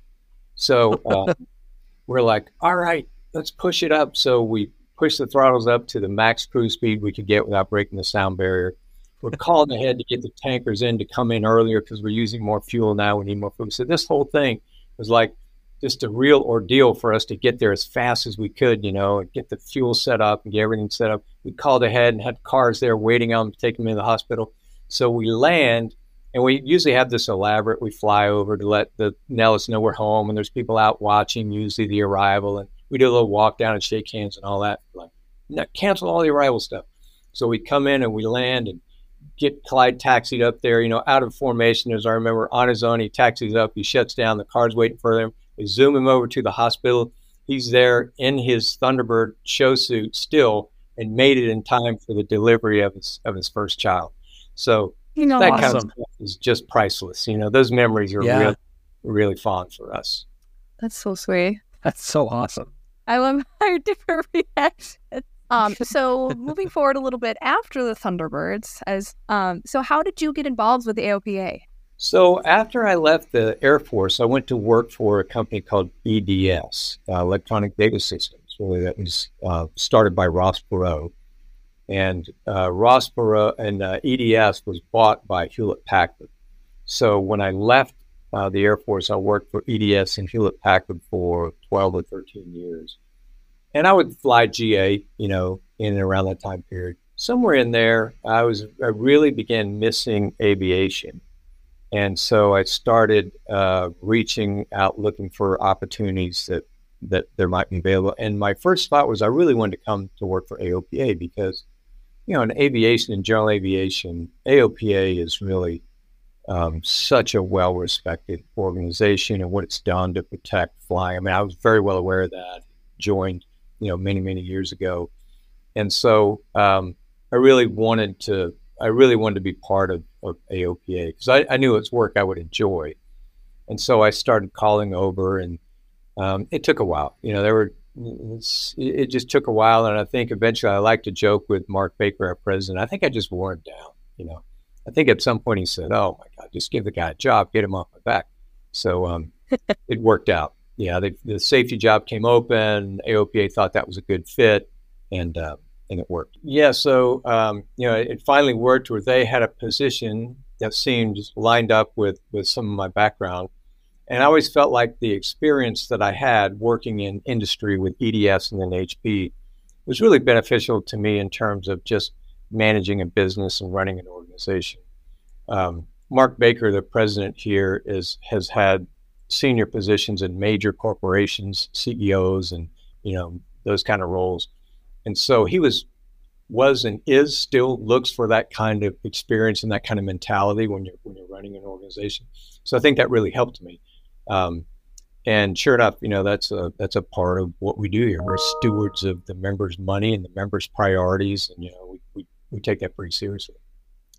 So uh, we're like, all right, let's push it up. So we push the throttles up to the max cruise speed we could get without breaking the sound barrier. We're calling ahead to get the tankers in to come in earlier because we're using more fuel now. We need more fuel. So this whole thing was like just a real ordeal for us to get there as fast as we could, you know, and get the fuel set up and get everything set up. We called ahead and had cars there waiting on them to take them into the hospital. So we land and we usually have this elaborate. We fly over to let the Nellis know we're home, and there's people out watching. Usually the arrival, and we do a little walk down and shake hands and all that. Like, no, cancel all the arrival stuff. So we come in and we land and get Clyde taxied up there. You know, out of formation, as I remember, on his own, he taxis up. He shuts down. The car's waiting for him. They zoom him over to the hospital. He's there in his Thunderbird show suit still, and made it in time for the delivery of his of his first child. So You know, that awesome. kind of stuff is just priceless. You know, those memories are Yeah. really, really fond for us. That's so sweet. That's so awesome. I love our different reactions. Um, so moving forward a little bit after the Thunderbirds, as um, so how did you get involved with the AOPA? So after I left the Air Force, I went to work for a company called EDS, uh, Electronic Data Systems. Really, that was uh, started by Ross Perot, and uh, and uh, EDS was bought by Hewlett Packard. So when I left uh, the Air Force, I worked for EDS and Hewlett Packard for 12 or 13 years. And I would fly GA, you know, in and around that time period. Somewhere in there, I was I really began missing aviation. And so I started uh, reaching out, looking for opportunities that that there might be available. And my first thought was I really wanted to come to work for AOPA because, you know, in aviation, in general aviation, AOPA is really um, such a well-respected organization and what it's done to protect flying. I mean, I was very well aware of that. Joined, you know, many many years ago, and so um, I really wanted to. I really wanted to be part of, of AOPA because I, I knew it's work I would enjoy, and so I started calling over, and um, it took a while. You know, there were it's, it just took a while, and I think eventually I like to joke with Mark Baker, our president. I think I just wore him down. You know, I think at some point he said, "Oh my God, just give the guy a job, get him off my back." So um, it worked out. Yeah, the, the safety job came open. AOPA thought that was a good fit, and uh, and it worked. Yeah, so um, you know, it finally worked where they had a position that seemed lined up with with some of my background, and I always felt like the experience that I had working in industry with EDS and then HP was really beneficial to me in terms of just managing a business and running an organization. Um, Mark Baker, the president here, is has had senior positions in major corporations, CEOs, and you know those kind of roles, and so he was was and is still looks for that kind of experience and that kind of mentality when you're when you're running an organization. So I think that really helped me. Um, and sure enough, you know that's a that's a part of what we do here. We're stewards of the members' money and the members' priorities, and you know we, we, we take that pretty seriously.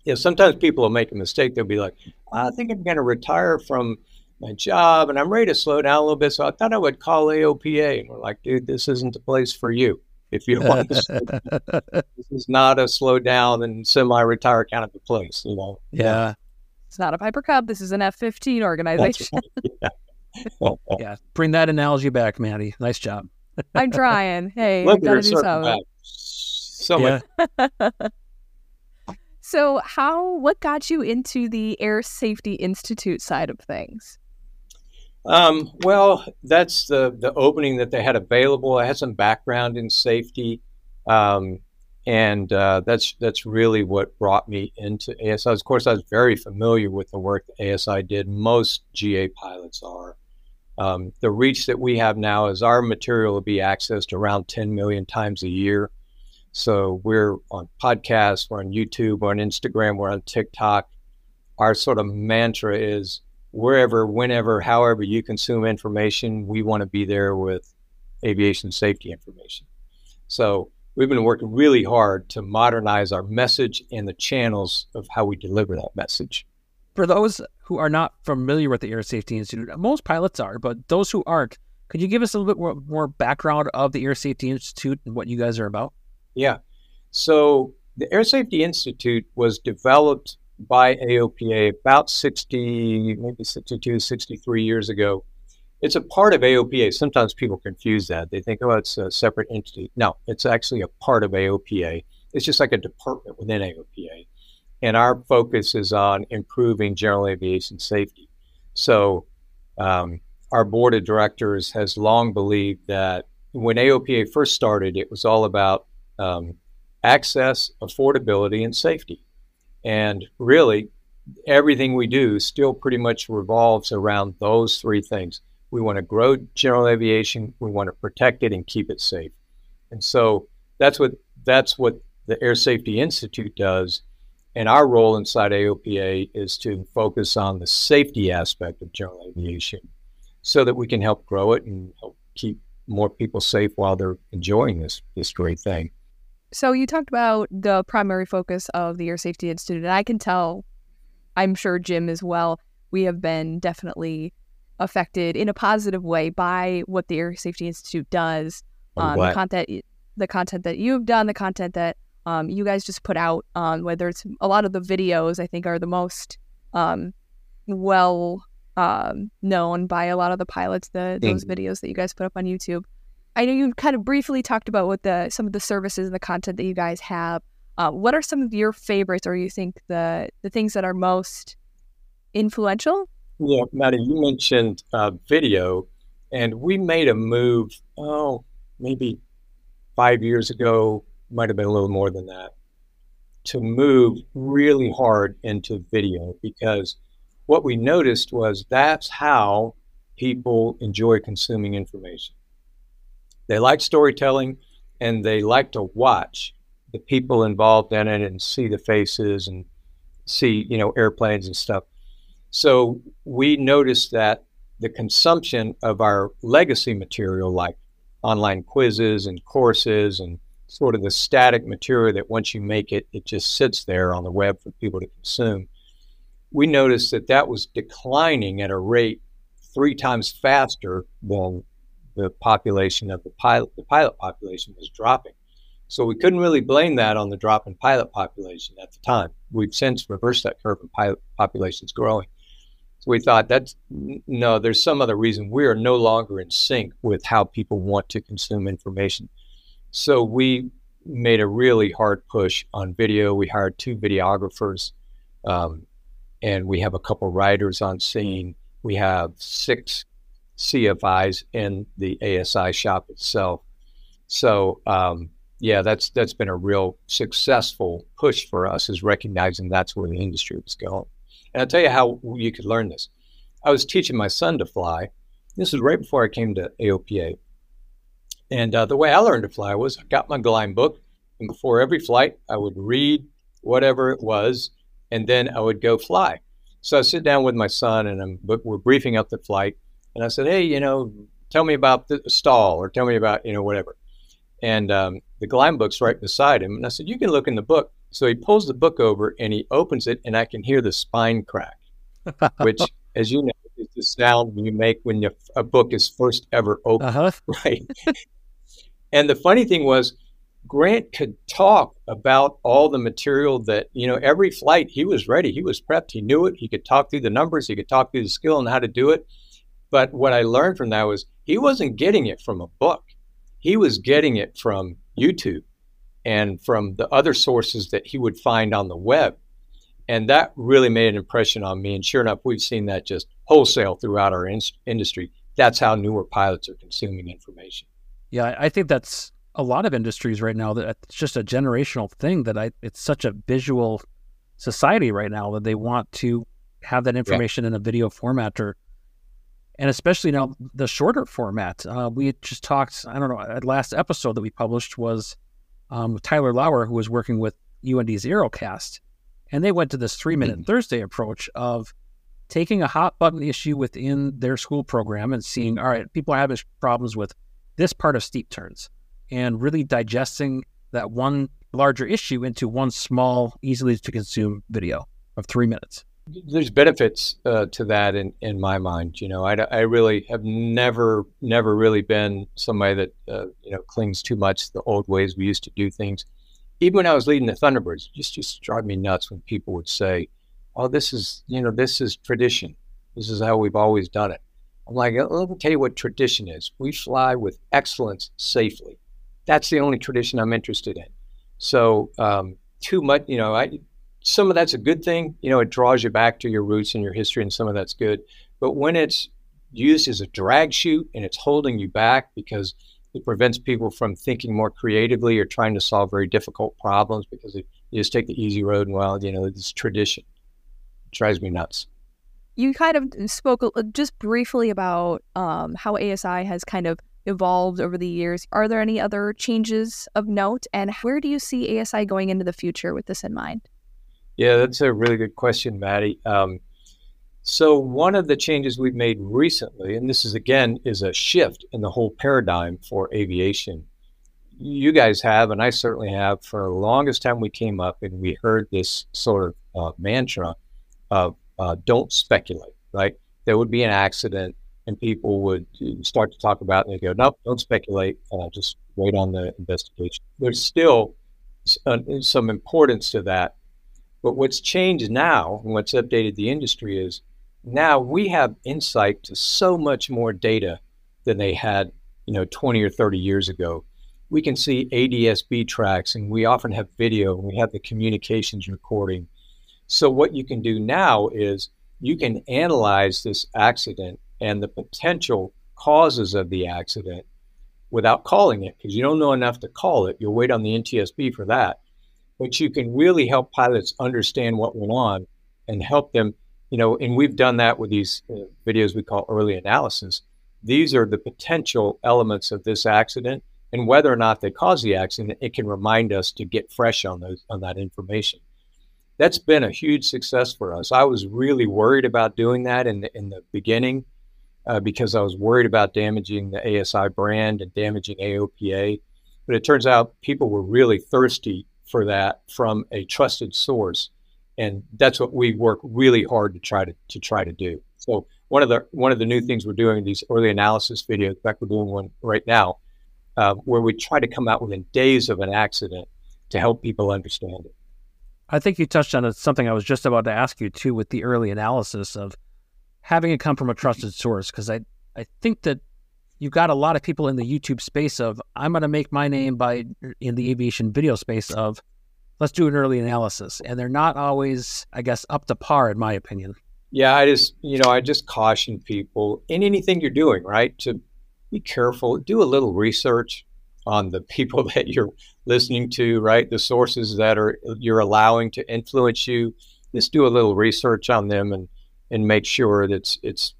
Yeah, sometimes people will make a mistake. They'll be like, "I think I'm going to retire from my job, and I'm ready to slow down a little bit." So I thought I would call AOPA, and we're like, "Dude, this isn't the place for you. If you want to, this is not a slow down and semi-retire kind of a place." You know? Yeah. It's not a Piper Cub. This is an F fifteen organization. Yeah. Yeah. Bring that analogy back, Madi. Nice job. I'm trying. Hey, I Look at gotta do something. back. So yeah. much So, how? What got you into the Air Safety Institute side of things? Um, well, that's the the opening that they had available. I had some background in safety, um, and uh, that's that's really what brought me into ASI. Of course, I was very familiar with the work that ASI did. Most GA pilots are. Um, the reach that we have now is our material will be accessed around 10 million times a year. So we're on podcasts, we're on YouTube, we're on Instagram, we're on TikTok. Our sort of mantra is wherever, whenever, however you consume information, we want to be there with aviation safety information. So we've been working really hard to modernize our message and the channels of how we deliver that message. For those who are not familiar with the Air Safety Institute, most pilots are, but those who aren't, could you give us a little bit more, more background of the Air Safety Institute and what you guys are about? Yeah. So the Air Safety Institute was developed by AOPA about 60, maybe 62, 63 years ago. It's a part of AOPA. Sometimes people confuse that. They think, oh, it's a separate entity. No, it's actually a part of AOPA. It's just like a department within AOPA. And our focus is on improving general aviation safety. So, um, our board of directors has long believed that when AOPA first started, it was all about um, access, affordability, and safety. And really, everything we do still pretty much revolves around those three things. We want to grow general aviation, we want to protect it and keep it safe. And so that's what that's what the Air Safety Institute does. And our role inside AOPA is to focus on the safety aspect of general aviation so that we can help grow it and help keep more people safe while they're enjoying this this great thing. So you talked about the primary focus of the Air Safety Institute, and I can tell, I'm sure Jim as well, we have been definitely affected in a positive way by what the Air Safety Institute does. Um, the content, the content that you've done, the content that um, you guys just put out, on whether it's a lot of the videos, I think are the most um, well um, known by a lot of the pilots. The those videos that you guys put up on YouTube. I know you kind of briefly talked about what the some of the services and the content that you guys have. Uh, what are some of your favorites, or you think the the things that are most influential? Yeah, Madi, you mentioned uh, video, and we made a move. Oh, maybe five years ago, might have been a little more than that, to move really hard into video because what we noticed was that's how people enjoy consuming information. They like storytelling and they like to watch the people involved in it and see the faces and see, you know, airplanes and stuff. So we noticed that the consumption of our legacy material, like online quizzes and courses and sort of the static material that once you make it, it just sits there on the web for people to consume. We noticed that that was declining at a rate three times faster than the population of the pilot, the pilot population was dropping. So we couldn't really blame that on the drop in pilot population at the time. We've since reversed that curve and pilot population is growing. So we thought that's no, there's some other reason. We are no longer in sync with how people want to consume information. So we made a really hard push on video. We hired two videographers, um, and we have a couple writers on scene. We have six CFIs in the ASI shop itself. So um, yeah, that's that's been a real successful push for us is recognizing that's where the industry was going. And I'll tell you how you could learn this. I was teaching my son to fly. This was right before I came to AOPA. And uh, the way I learned to fly was I got my Gleim book, and before every flight, I would read whatever it was, and then I would go fly. So I sit down with my son, and I'm, we're briefing up the flight. And I said, hey, you know, tell me about the stall or tell me about, you know, whatever. And um, the Gleim book's right beside him. And I said, you can look in the book. So he pulls the book over and he opens it, and I can hear the spine crack, which, as you know, is the sound you make when you, a book is first ever opened. Uh-huh. Right. and the funny thing was, Grant could talk about all the material that, you know, every flight he was ready. He was prepped. He knew it. He could talk through the numbers. He could talk through the skill and how to do it. But what I learned from that was he wasn't getting it from a book, he was getting it from YouTube and from the other sources that he would find on the web. And that really made an impression on me. And sure enough, we've seen that just wholesale throughout our in- industry. That's how newer pilots are consuming information. Yeah, I think that's a lot of industries right now that it's just a generational thing that I it's such a visual society right now that they want to have that information yeah. in a video format or and especially now the shorter format. Uh, we just talked, I don't know, at last episode that we published was um, Tyler Lauer, who was working with UND Zerocast, and they went to this three minute mm-hmm. Thursday approach of taking a hot button issue within their school program and seeing, all right, people are having problems with this part of steep turns. and really digesting that one larger issue into one small, easily to consume video of three minutes? There's benefits uh, to that in, in my mind. You know, I, I really have never, never really been somebody that, uh, you know, clings too much to the old ways we used to do things. Even when I was leading the Thunderbirds, it just, just drive me nuts when people would say, oh, this is, you know, this is tradition. This is how we've always done it. I'm like, let me tell you what tradition is. We fly with excellence safely. That's the only tradition I'm interested in. So, um, too much, you know, I, some of that's a good thing. You know, it draws you back to your roots and your history, and some of that's good. But when it's used as a drag chute and it's holding you back because it prevents people from thinking more creatively or trying to solve very difficult problems because you just take the easy road and, well, you know, it's tradition. It drives me nuts you kind of spoke just briefly about um, how ASI has kind of evolved over the years. Are there any other changes of note, and where do you see ASI going into the future with this in mind? Yeah, that's a really good question, Madi. Um, so one of the changes we've made recently, and this is again is a shift in the whole paradigm for aviation. You guys have, and I certainly have, for the longest time we came up and we heard this sort of uh, mantra of uh, don't speculate, right? There would be an accident and people would start to talk about it and they go, nope, don't speculate, uh, just wait on the investigation. There's still uh, some importance to that. But what's changed now and what's updated the industry is now we have insight to so much more data than they had, you know, 20 or 30 years ago. We can see ADSB tracks and we often have video and we have the communications recording so what you can do now is you can analyze this accident and the potential causes of the accident without calling it because you don't know enough to call it. You'll wait on the NTSB for that. But you can really help pilots understand what went on and help them, you know, and we've done that with these uh, videos we call early analysis. These are the potential elements of this accident and whether or not they caused the accident, it can remind us to get fresh on those on that information that's been a huge success for us. I was really worried about doing that in the, in the beginning uh, because I was worried about damaging the ASI brand and damaging AOPA. But it turns out people were really thirsty for that from a trusted source, and that's what we work really hard to try to to try to do. So one of the one of the new things we're doing these early analysis videos. In fact, we're doing one right now uh, where we try to come out within days of an accident to help people understand it. I think you touched on something I was just about to ask you too with the early analysis of having it come from a trusted source because I I think that you've got a lot of people in the YouTube space of I'm going to make my name by in the aviation video space of let's do an early analysis and they're not always I guess up to par in my opinion. Yeah, I just you know I just caution people in anything you're doing right to be careful, do a little research on the people that you're listening to, right? The sources that are you're allowing to influence you. Just do a little research on them and and make sure that it's, it's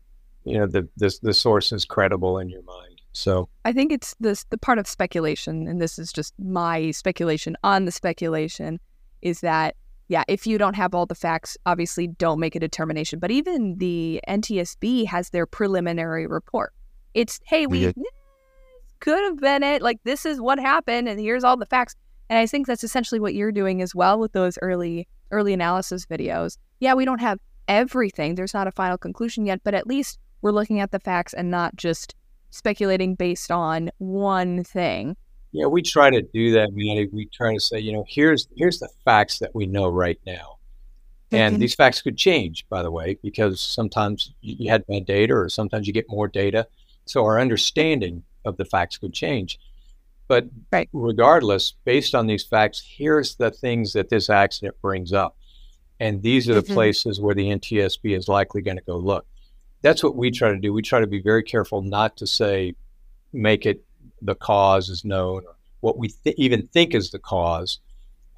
you know the, the the source is credible in your mind. So I think it's this the part of speculation, and this is just my speculation on the speculation, is that yeah, if you don't have all the facts, obviously don't make a determination. But even the NTSB has their preliminary report. It's hey, we yeah could have been it. Like this is what happened, and here's all the facts. And I think that's essentially what you're doing as well with those early early analysis videos. Yeah, we don't have everything. There's not a final conclusion yet, but at least we're looking at the facts and not just speculating based on one thing. Yeah, we try to do that, Manny. We try to say, you know, here's here's the facts that we know right now. And these facts could change, by the way, because sometimes you had bad data or sometimes you get more data. So our understanding of the facts could change. But right. regardless, based on these facts, here's the things that this accident brings up. And these are the mm-hmm. places where the NTSB is likely going to go look. That's what we try to do. We try to be very careful not to say, make it the cause is known or what we th- even think is the cause.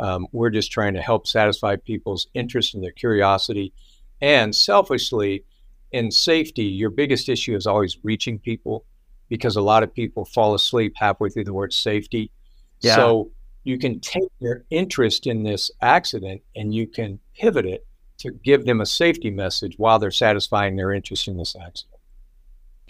Um, we're just trying to help satisfy people's interest and their curiosity. And selfishly, in safety, your biggest issue is always reaching people because a lot of people fall asleep halfway through the word safety. Yeah. So you can take their interest in this accident and you can pivot it to give them a safety message while they're satisfying their interest in this accident.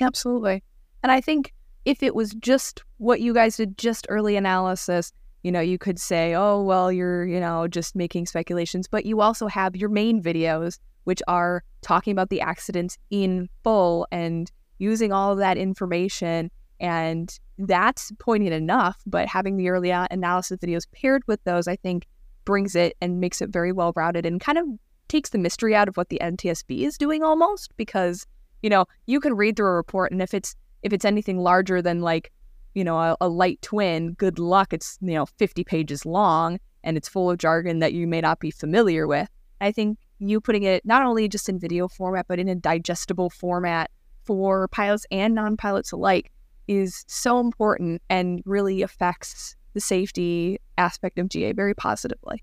Absolutely. And I think if it was just what you guys did, just early analysis, you know, you could say, oh, well, you're, you know, just making speculations. But you also have your main videos, which are talking about the accidents in full and using all of that information. And that's poignant enough. But having the early analysis videos paired with those, I think, brings it and makes it very well rounded and kind of takes the mystery out of what the NTSB is doing almost because you know you can read through a report and if it's if it's anything larger than like you know a, a light twin good luck it's you know 50 pages long and it's full of jargon that you may not be familiar with i think you putting it not only just in video format but in a digestible format for pilots and non-pilots alike is so important and really affects the safety aspect of GA very positively.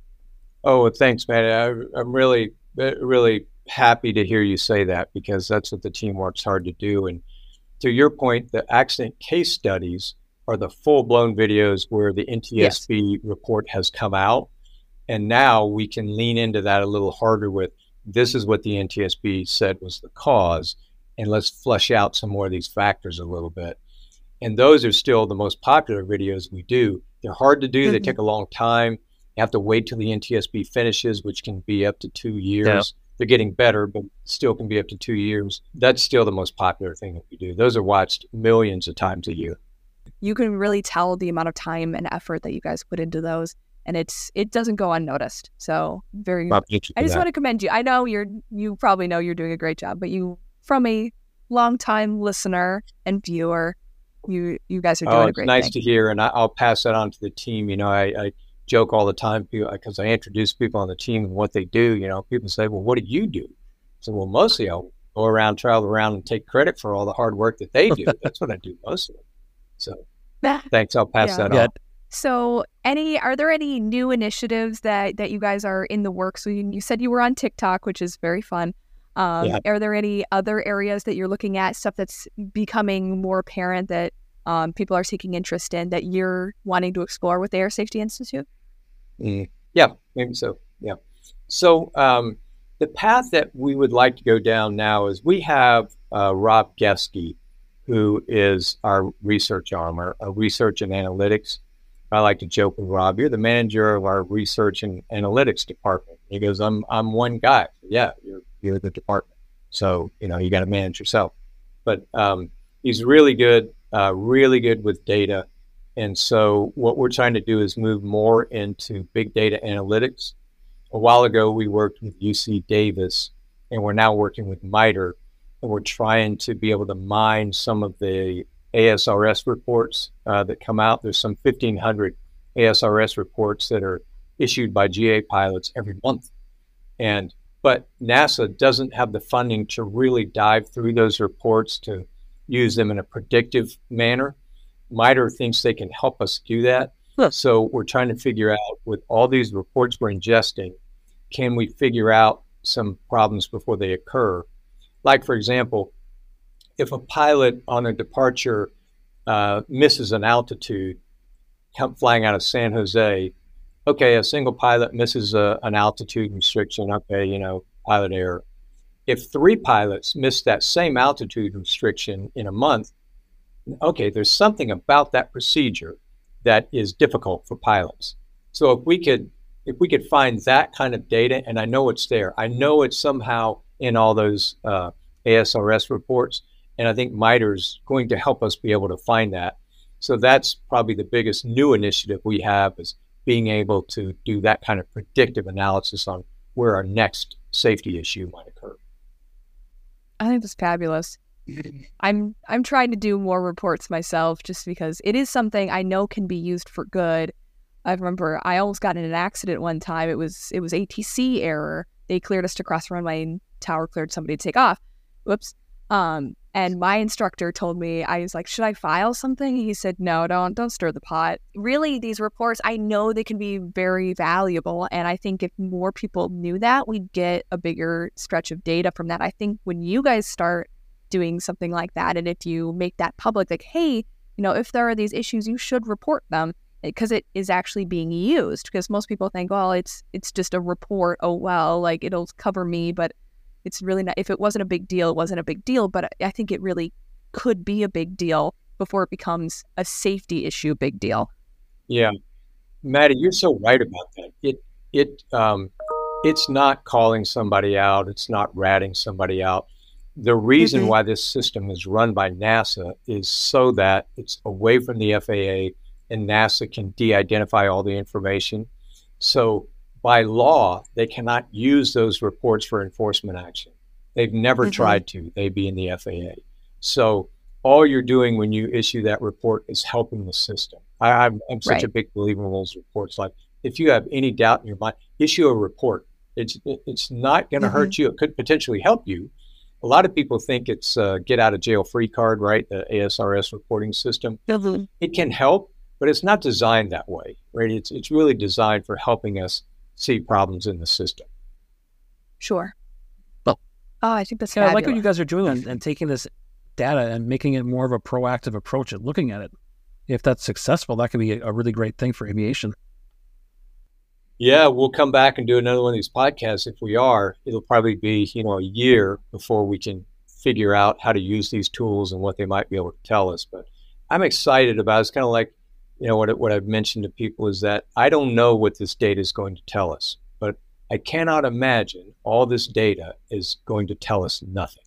Oh, thanks, man. I, I'm really, really happy to hear you say that because that's what the team works hard to do. And to your point, the accident case studies are the full blown videos where the NTSB yes. report has come out. And now we can lean into that a little harder with this is what the NTSB said was the cause. And let's flush out some more of these factors a little bit. And those are still the most popular videos we do. They're hard to do, mm-hmm. they take a long time. You have to wait till the NTSB finishes, which can be up to two years. Yeah. They're getting better, but still can be up to two years. That's still the most popular thing that we do. Those are watched millions of times a year. You can really tell the amount of time and effort that you guys put into those, and it's it doesn't go unnoticed. So very. I just that. want to commend you. I know you're you probably know you're doing a great job, but you from a longtime listener and viewer, you you guys are doing oh, a great. It's nice thing. to hear, and I, will pass that on to the team. You know, I, I joke all the time because I introduce people on the team and what they do. You know, people say, "Well, what do you do?" I So, well, mostly I'll go around, travel around, and take credit for all the hard work that they do. That's what I do mostly. So, thanks. I'll pass yeah. that on. So, any are there any new initiatives that that you guys are in the works? So you, you said you were on TikTok, which is very fun. Um, yeah. Are there any other areas that you're looking at, stuff that's becoming more apparent that um, people are taking interest in that you're wanting to explore with the Air Safety Institute? Mm, yeah, maybe so. Yeah. So um, the path that we would like to go down now is we have uh, Rob Geske, who is our research arm, our, research and analytics. I like to joke with Rob, you're the manager of our research and analytics department. He goes, I'm, I'm one guy. Yeah, you're, you're the department. So, you know, you got to manage yourself. But um, he's really good uh, really good with data. And so, what we're trying to do is move more into big data analytics. A while ago, we worked with UC Davis, and we're now working with MITRE, and we're trying to be able to mine some of the ASRS reports uh, that come out. There's some 1,500 ASRS reports that are issued by GA pilots every month, and but NASA doesn't have the funding to really dive through those reports to use them in a predictive manner. MITRE thinks they can help us do that. Huh. So we're trying to figure out with all these reports we're ingesting, can we figure out some problems before they occur? Like, for example, if a pilot on a departure uh, misses an altitude, flying out of San Jose, okay, a single pilot misses a, an altitude restriction, okay, you know, pilot error if three pilots miss that same altitude restriction in a month, okay, there's something about that procedure that is difficult for pilots. So if we could if we could find that kind of data, and I know it's there, I know it's somehow in all those uh, ASRS reports, and I think MITRE's going to help us be able to find that. So that's probably the biggest new initiative we have is being able to do that kind of predictive analysis on where our next safety issue might occur. I think that's fabulous. I'm I'm trying to do more reports myself just because it is something I know can be used for good. I remember I almost got in an accident one time. It was it was ATC error. They cleared us to cross runway and tower cleared somebody to take off. Whoops. Um, and my instructor told me, I was like, should I file something? He said, no, don't, don't stir the pot. Really, these reports, I know they can be very valuable. And I think if more people knew that, we'd get a bigger stretch of data from that. I think when you guys start doing something like that, and if you make that public, like, hey, you know, if there are these issues, you should report them because it is actually being used. Because most people think, well, it's it's just a report. Oh well, like it'll cover me, but it's really not if it wasn't a big deal it wasn't a big deal but i think it really could be a big deal before it becomes a safety issue big deal. Yeah, Madi, you're so right about that. It it um, it's not calling somebody out. It's not ratting somebody out. The reason Mhm. why this system is run by NASA is so that it's away from the FAA and NASA can de-identify all the information. So by law, they cannot use those reports for enforcement action. They've never Mhm. tried to. They be in the FAA. So all you're doing when you issue that report is helping the system. I, I'm, I'm such a big believer in those reports. Like if you have any doubt in your mind, issue a report. It's it's not going to hurt you. It could potentially help you. A lot of people think it's a get out of jail free card, right? The ASRS reporting system. It can help, but it's not designed that way, right? It's it's really designed for helping us see problems in the system. Sure. Well- oh, I think that's Yeah, I like what you guys are doing and, and taking this data and making it more of a proactive approach at looking at it. If that's successful, that could be a, a really great thing for aviation. Yeah, we'll come back and do another one of these podcasts. If we are, it'll probably be you know a year before we can figure out how to use these tools and what they might be able to tell us. But I'm excited about. It. It's kind of like you know what what I've mentioned to people is that I don't know what this data is going to tell us, but I cannot imagine all this data is going to tell us nothing.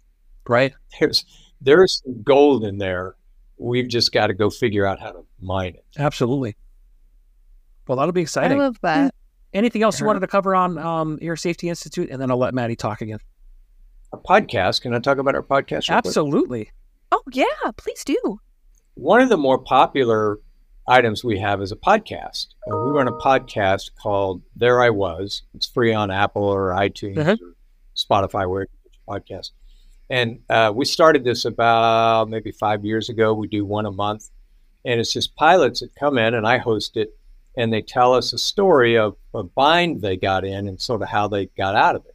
Right? There's there's gold in there. We've just got to go figure out how to mine it. Absolutely. Well, that'll be I exciting. love that. Anything else you wanted to cover on um, Air Safety Institute? And then I'll let Madi talk again. Our podcast. Can I talk about our podcast? real quick? Absolutely. Oh yeah, please do. One of the more popular items we have is a podcast. Uh, we run a podcast called There I Was. It's free on Apple or iTunes Mhm. or Spotify, where you get your podcast. And uh, we started this about maybe five years ago. We do one a month. And it's just pilots that come in, and I host it, and they tell us a story of a bind they got in and sort of how they got out of it.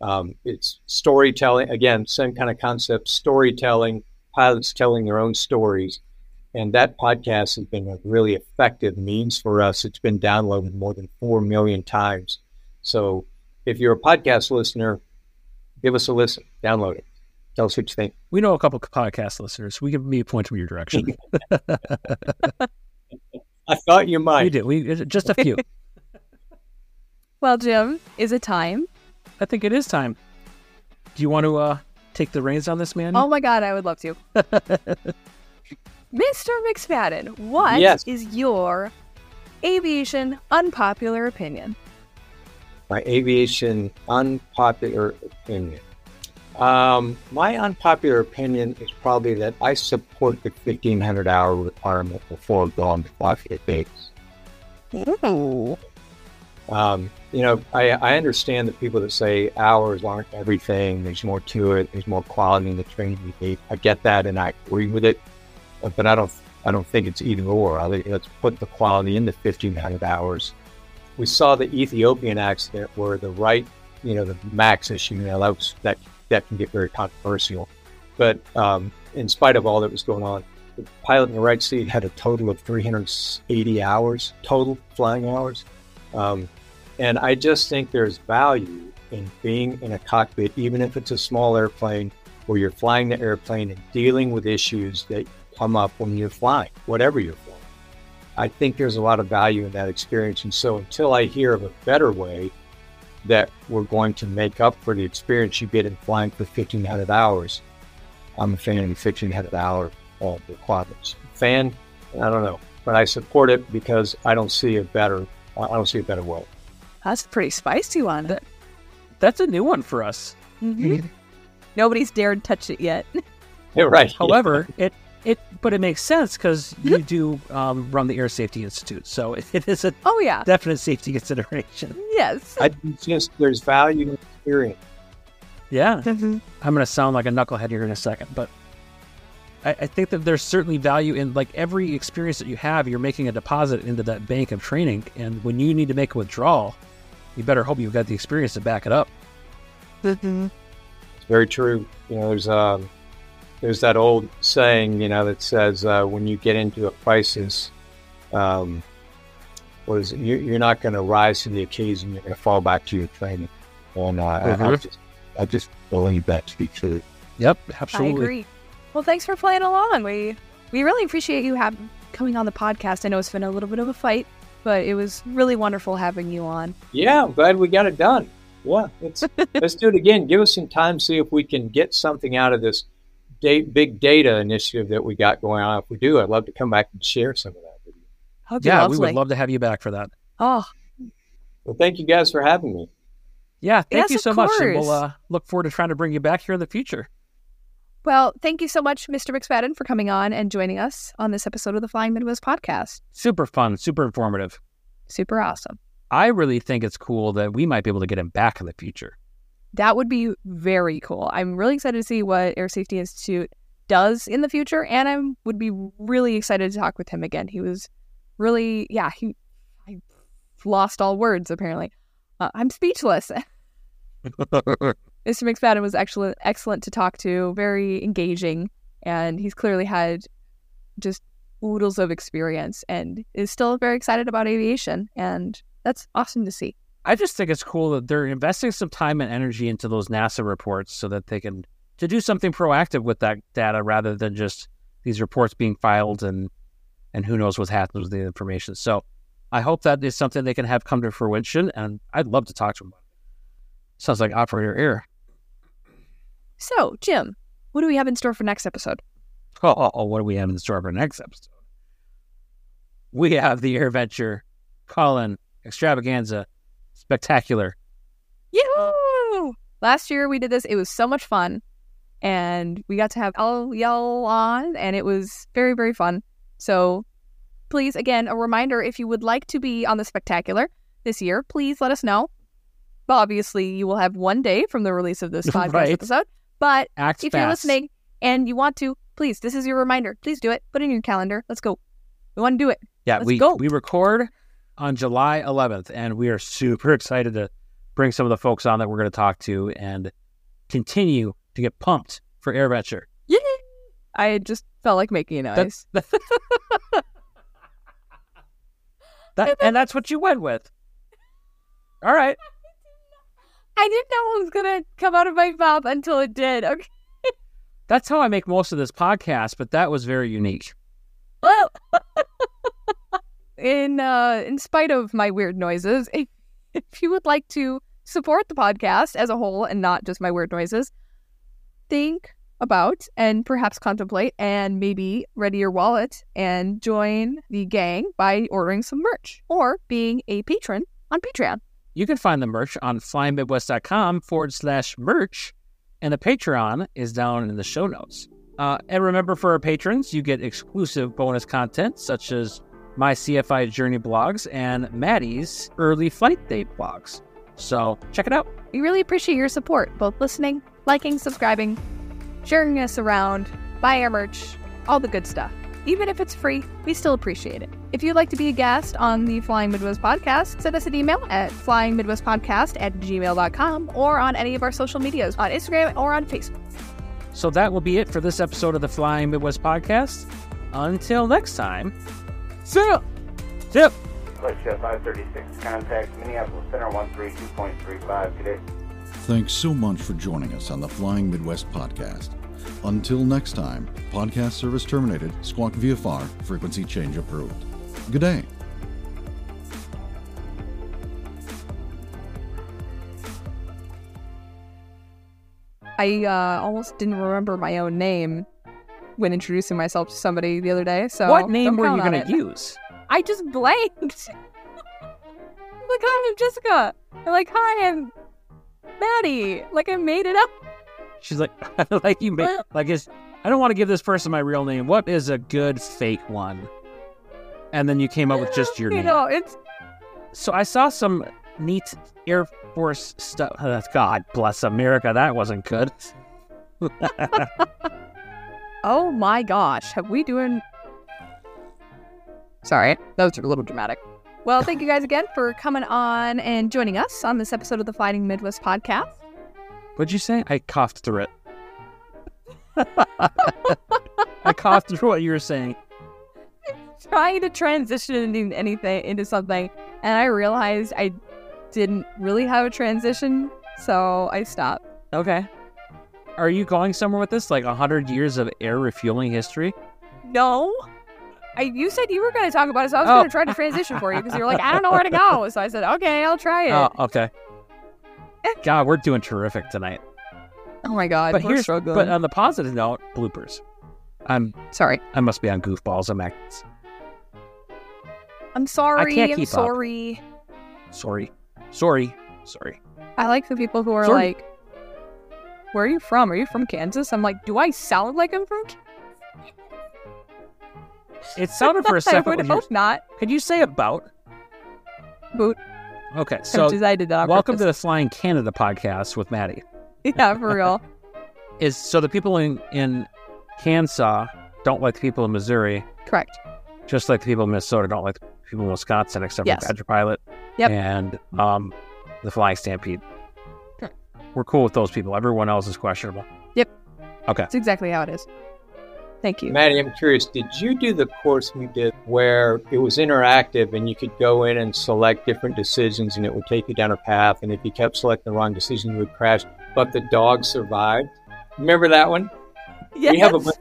Um, it's storytelling, again, same kind of concept storytelling, pilots telling their own stories. And that podcast has been a really effective means for us. It's been downloaded more than 4 million times. So if you're a podcast listener, give us a listen, download it. Tell us what you think. We know a couple of podcast listeners. We can a point them your direction. I thought you might. we might. do. We just a few. Well, Jim, is it time? I think it is time. Do you want to uh, take the reins on this, man? Oh my God, I would love to. Mr. McSpadden, what is Yes. your aviation unpopular opinion? my aviation unpopular opinion. Um, my unpopular opinion is probably that I support the 1500 hour requirement before going to Bucket base. Ooh. Um, you know, I, I understand the people that say hours aren't everything. There's more to it. There's more quality in the training you need. I get that, and I agree with it. But I don't, I don't think it's either or. I let's put the quality in the 1500 hours. We saw the Ethiopian accident where the right, you know, the max issue. You know, that was, that that can get very controversial. But um, in spite of all that was going on, the pilot in the right seat had a total of 380 hours total flying hours. Um, and I just think there's value in being in a cockpit, even if it's a small airplane, where you're flying the airplane and dealing with issues that come up when you're flying, whatever you're flying. I think there's a lot of value in that experience. And so until I hear of a better way that we're going to make up for the experience you get in flying for 1,500 hours, I'm a fan of the 1,500 hour uh, requirements. Fan, I don't know, but I support it because I don't see a better, I don't see a better way. That's a pretty spicy one. That- That's a new one for us. Mhm. Nobody's dared touch it yet. Yeah, right. However, it it but it makes sense because you do um, run the Air Safety Institute, so it, it is a Oh yeah. definite safety consideration. Yes. I just there's value in experience. Yeah, Mhm. I'm going to sound like a knucklehead here in a second, but I, I think that there's certainly value in like every experience that you have. You're making a deposit into that bank of training, and when you need to make a withdrawal, you better hope you've got the experience to back it up. Mhm. It's very true. You know, there's um, there's that old saying, you know, that says uh, when you get into a crisis, um, what is it? You, you're not going to rise to the occasion. You're going to fall back to your training. And uh, I, I Mhm. just, I just believe that to be true. Yep, I absolutely. agree. Well, thanks for playing along. We we really appreciate you have, coming on the podcast. I know it's been a little bit of a fight, but it was really wonderful having you on. Yeah, I'm glad we got it done. Yeah, let's let's do it again. Give us some time, see if we can get something out of this da- big data initiative that we got going on. If we do, I'd love to come back and share some of that with you. That'd Yeah, lovely. we would love to have you back for that. Oh, Well, thank you guys for having me. Yeah, thank Yes, you so much. And we'll uh, look forward to trying to bring you back here in the future. well, thank you so much, Mr. McSpadden, for coming on and joining us on this episode of the Flying Midwest podcast. Super fun, super informative. Super awesome. I really think it's cool that we might be able to get him back in the future. That would be very cool. I'm really excited to see what Air Safety Institute does in the future, and I would be really excited to talk with him again. He was really, yeah, he, I lost all words apparently. Uh, I'm speechless. Mr. McSpadden was actually excellent to talk to, very engaging, and he's clearly had just oodles of experience and is still very excited about aviation, and that's awesome to see. I just think it's cool that they're investing some time and energy into those NASA reports so that they can to do something proactive with that data rather than just these reports being filed and and who knows what happens with the information. So I hope that is something they can have come to fruition and I'd love to talk to them about it. Sounds like operator error. So, Jim, what do we have in store for next episode? Oh, oh, oh, what do we have in store for next episode? We have the AirVenture Call-In Extravaganza Spectacular. Yahoo! Last year we did this. It was so much fun. And we got to have all y'all on, and it was very, very fun. So please, again, a reminder if you would like to be on the spectacular this year, please let us know. Obviously, you will have one day from the release of this podcast Right. episode. But Act if fast. you're listening and you want to, please, this is your reminder. Please do it. Put it in your calendar. Let's go. We want to do it. Yeah, Let's we go. we record on July 11th, and we are super excited to bring some of the folks on that we're going to talk to and continue to get pumped for AirVenture. Yay! I just felt like making a noise. That, that, and that's what you went with. All right. I didn't know it was going to come out of my mouth until it did. Okay. That's how I make most of this podcast, but that was very unique. Well, in uh, in spite of my weird noises, if, if you would like to support the podcast as a whole and not just my weird noises, think about and perhaps contemplate and maybe ready your wallet and join the gang by ordering some merch or being a patron on Patreon. You can find the merch on flymidwest.com forward slash merch, and the Patreon is down in the show notes. Uh, and remember, for our patrons, you get exclusive bonus content such as my CFI Journey blogs and Madi's early flight day blogs. So check it out. We really appreciate your support, both listening, liking, subscribing, sharing us around, buy our merch, all the good stuff. Even if it's free, we still appreciate it. If you'd like to be a guest on the Flying Midwest podcast, send us an email at flyingmidwestpodcast at gmail.com or on any of our social medias on Instagram or on Facebook. So that will be it for this episode of the Flying Midwest podcast. Until next time, see ya. See ya. Flight Chef 536, contact Minneapolis Center 132.35 today. Thanks so much for joining us on the Flying Midwest podcast. Until next time, podcast service terminated, squawk VFR, frequency change approved. Good day. I uh, almost didn't remember my own name when introducing myself to somebody the other day. So what name were you going to use? I just blanked. like, hi, I'm Jessica. I'm like, hi, I'm Madi. Like, I made it up. She's like, like you made, like is I don't want to give this person my real name. What is a good fake one? And then you came up with just your you name. know, it's So I saw some neat Air Force stuff. Uh, God bless America. That wasn't good. Oh my gosh, have we doing? Sorry, those are a little dramatic. Well, thank you guys again for coming on and joining us on this episode of the Fighting Midwest podcast. What'd you say? I coughed through it. I coughed through what you were saying. Trying to transition into anything into something, and I realized I didn't really have a transition, so I stopped. Okay. Are you going somewhere with this? Like a hundred years of air refueling history? No. I, you said you were going to talk about it, so I was Oh. going to try to transition for you because you're like, I don't know where to go. So I said, okay, I'll try it. Oh, okay. God, we're doing terrific tonight. oh my God. But we're here's struggling. but on the positive note, bloopers. I'm Sorry. I must be on goofballs. I'm I'm sorry. I can't I'm keep up. sorry. sorry, sorry, sorry. I like the people who are Sorry. like, where are you from? Are you from Kansas? I'm like, do I sound like I'm from Kansas? It sounded for a second. would hope not. Could you say about? Boot. Okay, so I did that. welcome to the Flying Canada podcast with Madi. Yeah, for real. Is so the people in in Kansas don't like the people in Missouri, Correct. just like the people in Minnesota don't like the people in Wisconsin, except Yes. for Badger Pilot. Yep. And um, the Flying Stampede. Correct. We're cool with those people. Everyone else is questionable. Yep. Okay. That's exactly how it is. Thank you. Madi, I'm curious, did you do the course we did where it was interactive and you could go in and select different decisions and it would take you down a path? And if you kept selecting the wrong decision, you would crash, but the dog survived? Remember that one? Yes. We have a bu-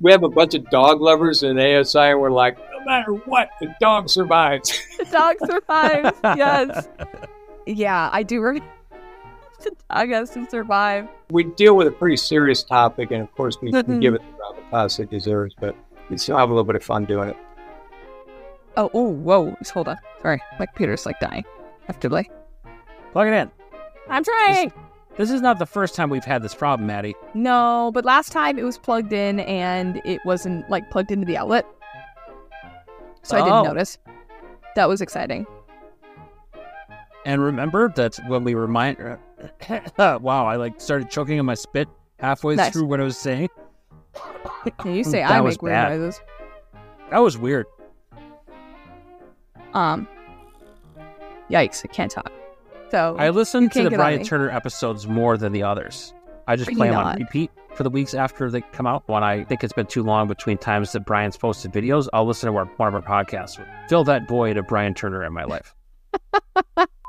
we have a bunch of dog lovers in ASI and we're like, no matter what, the dog survives. the dog survives. yes. Yeah, I do. Re- the dog has to survive. we deal with a pretty serious topic, and of course, we, we give it the gravitas it deserves, but we still have a little bit of fun doing it. Oh, oh, whoa. Just hold on. Sorry. My computer's like dying. I have to play. Plug it in. I'm trying. This is not the first time we've had this problem, Madi. No, but last time it was plugged in and it wasn't like plugged into the outlet. So I Oh. didn't notice. That was exciting. And remember that when we remind, wow, I like started choking on my spit halfway Nice. through what I was saying. Can you say I make weird bad. noises. That was weird. Um. Yikes! I can't talk. So I listened to the Brian. Turner episodes more than the others. I just play them on repeat for the weeks after they come out. When I think it's been too long between times that Brian's posted videos, I'll listen to our, one of our podcasts. Fill that void of Brian Turner in my life.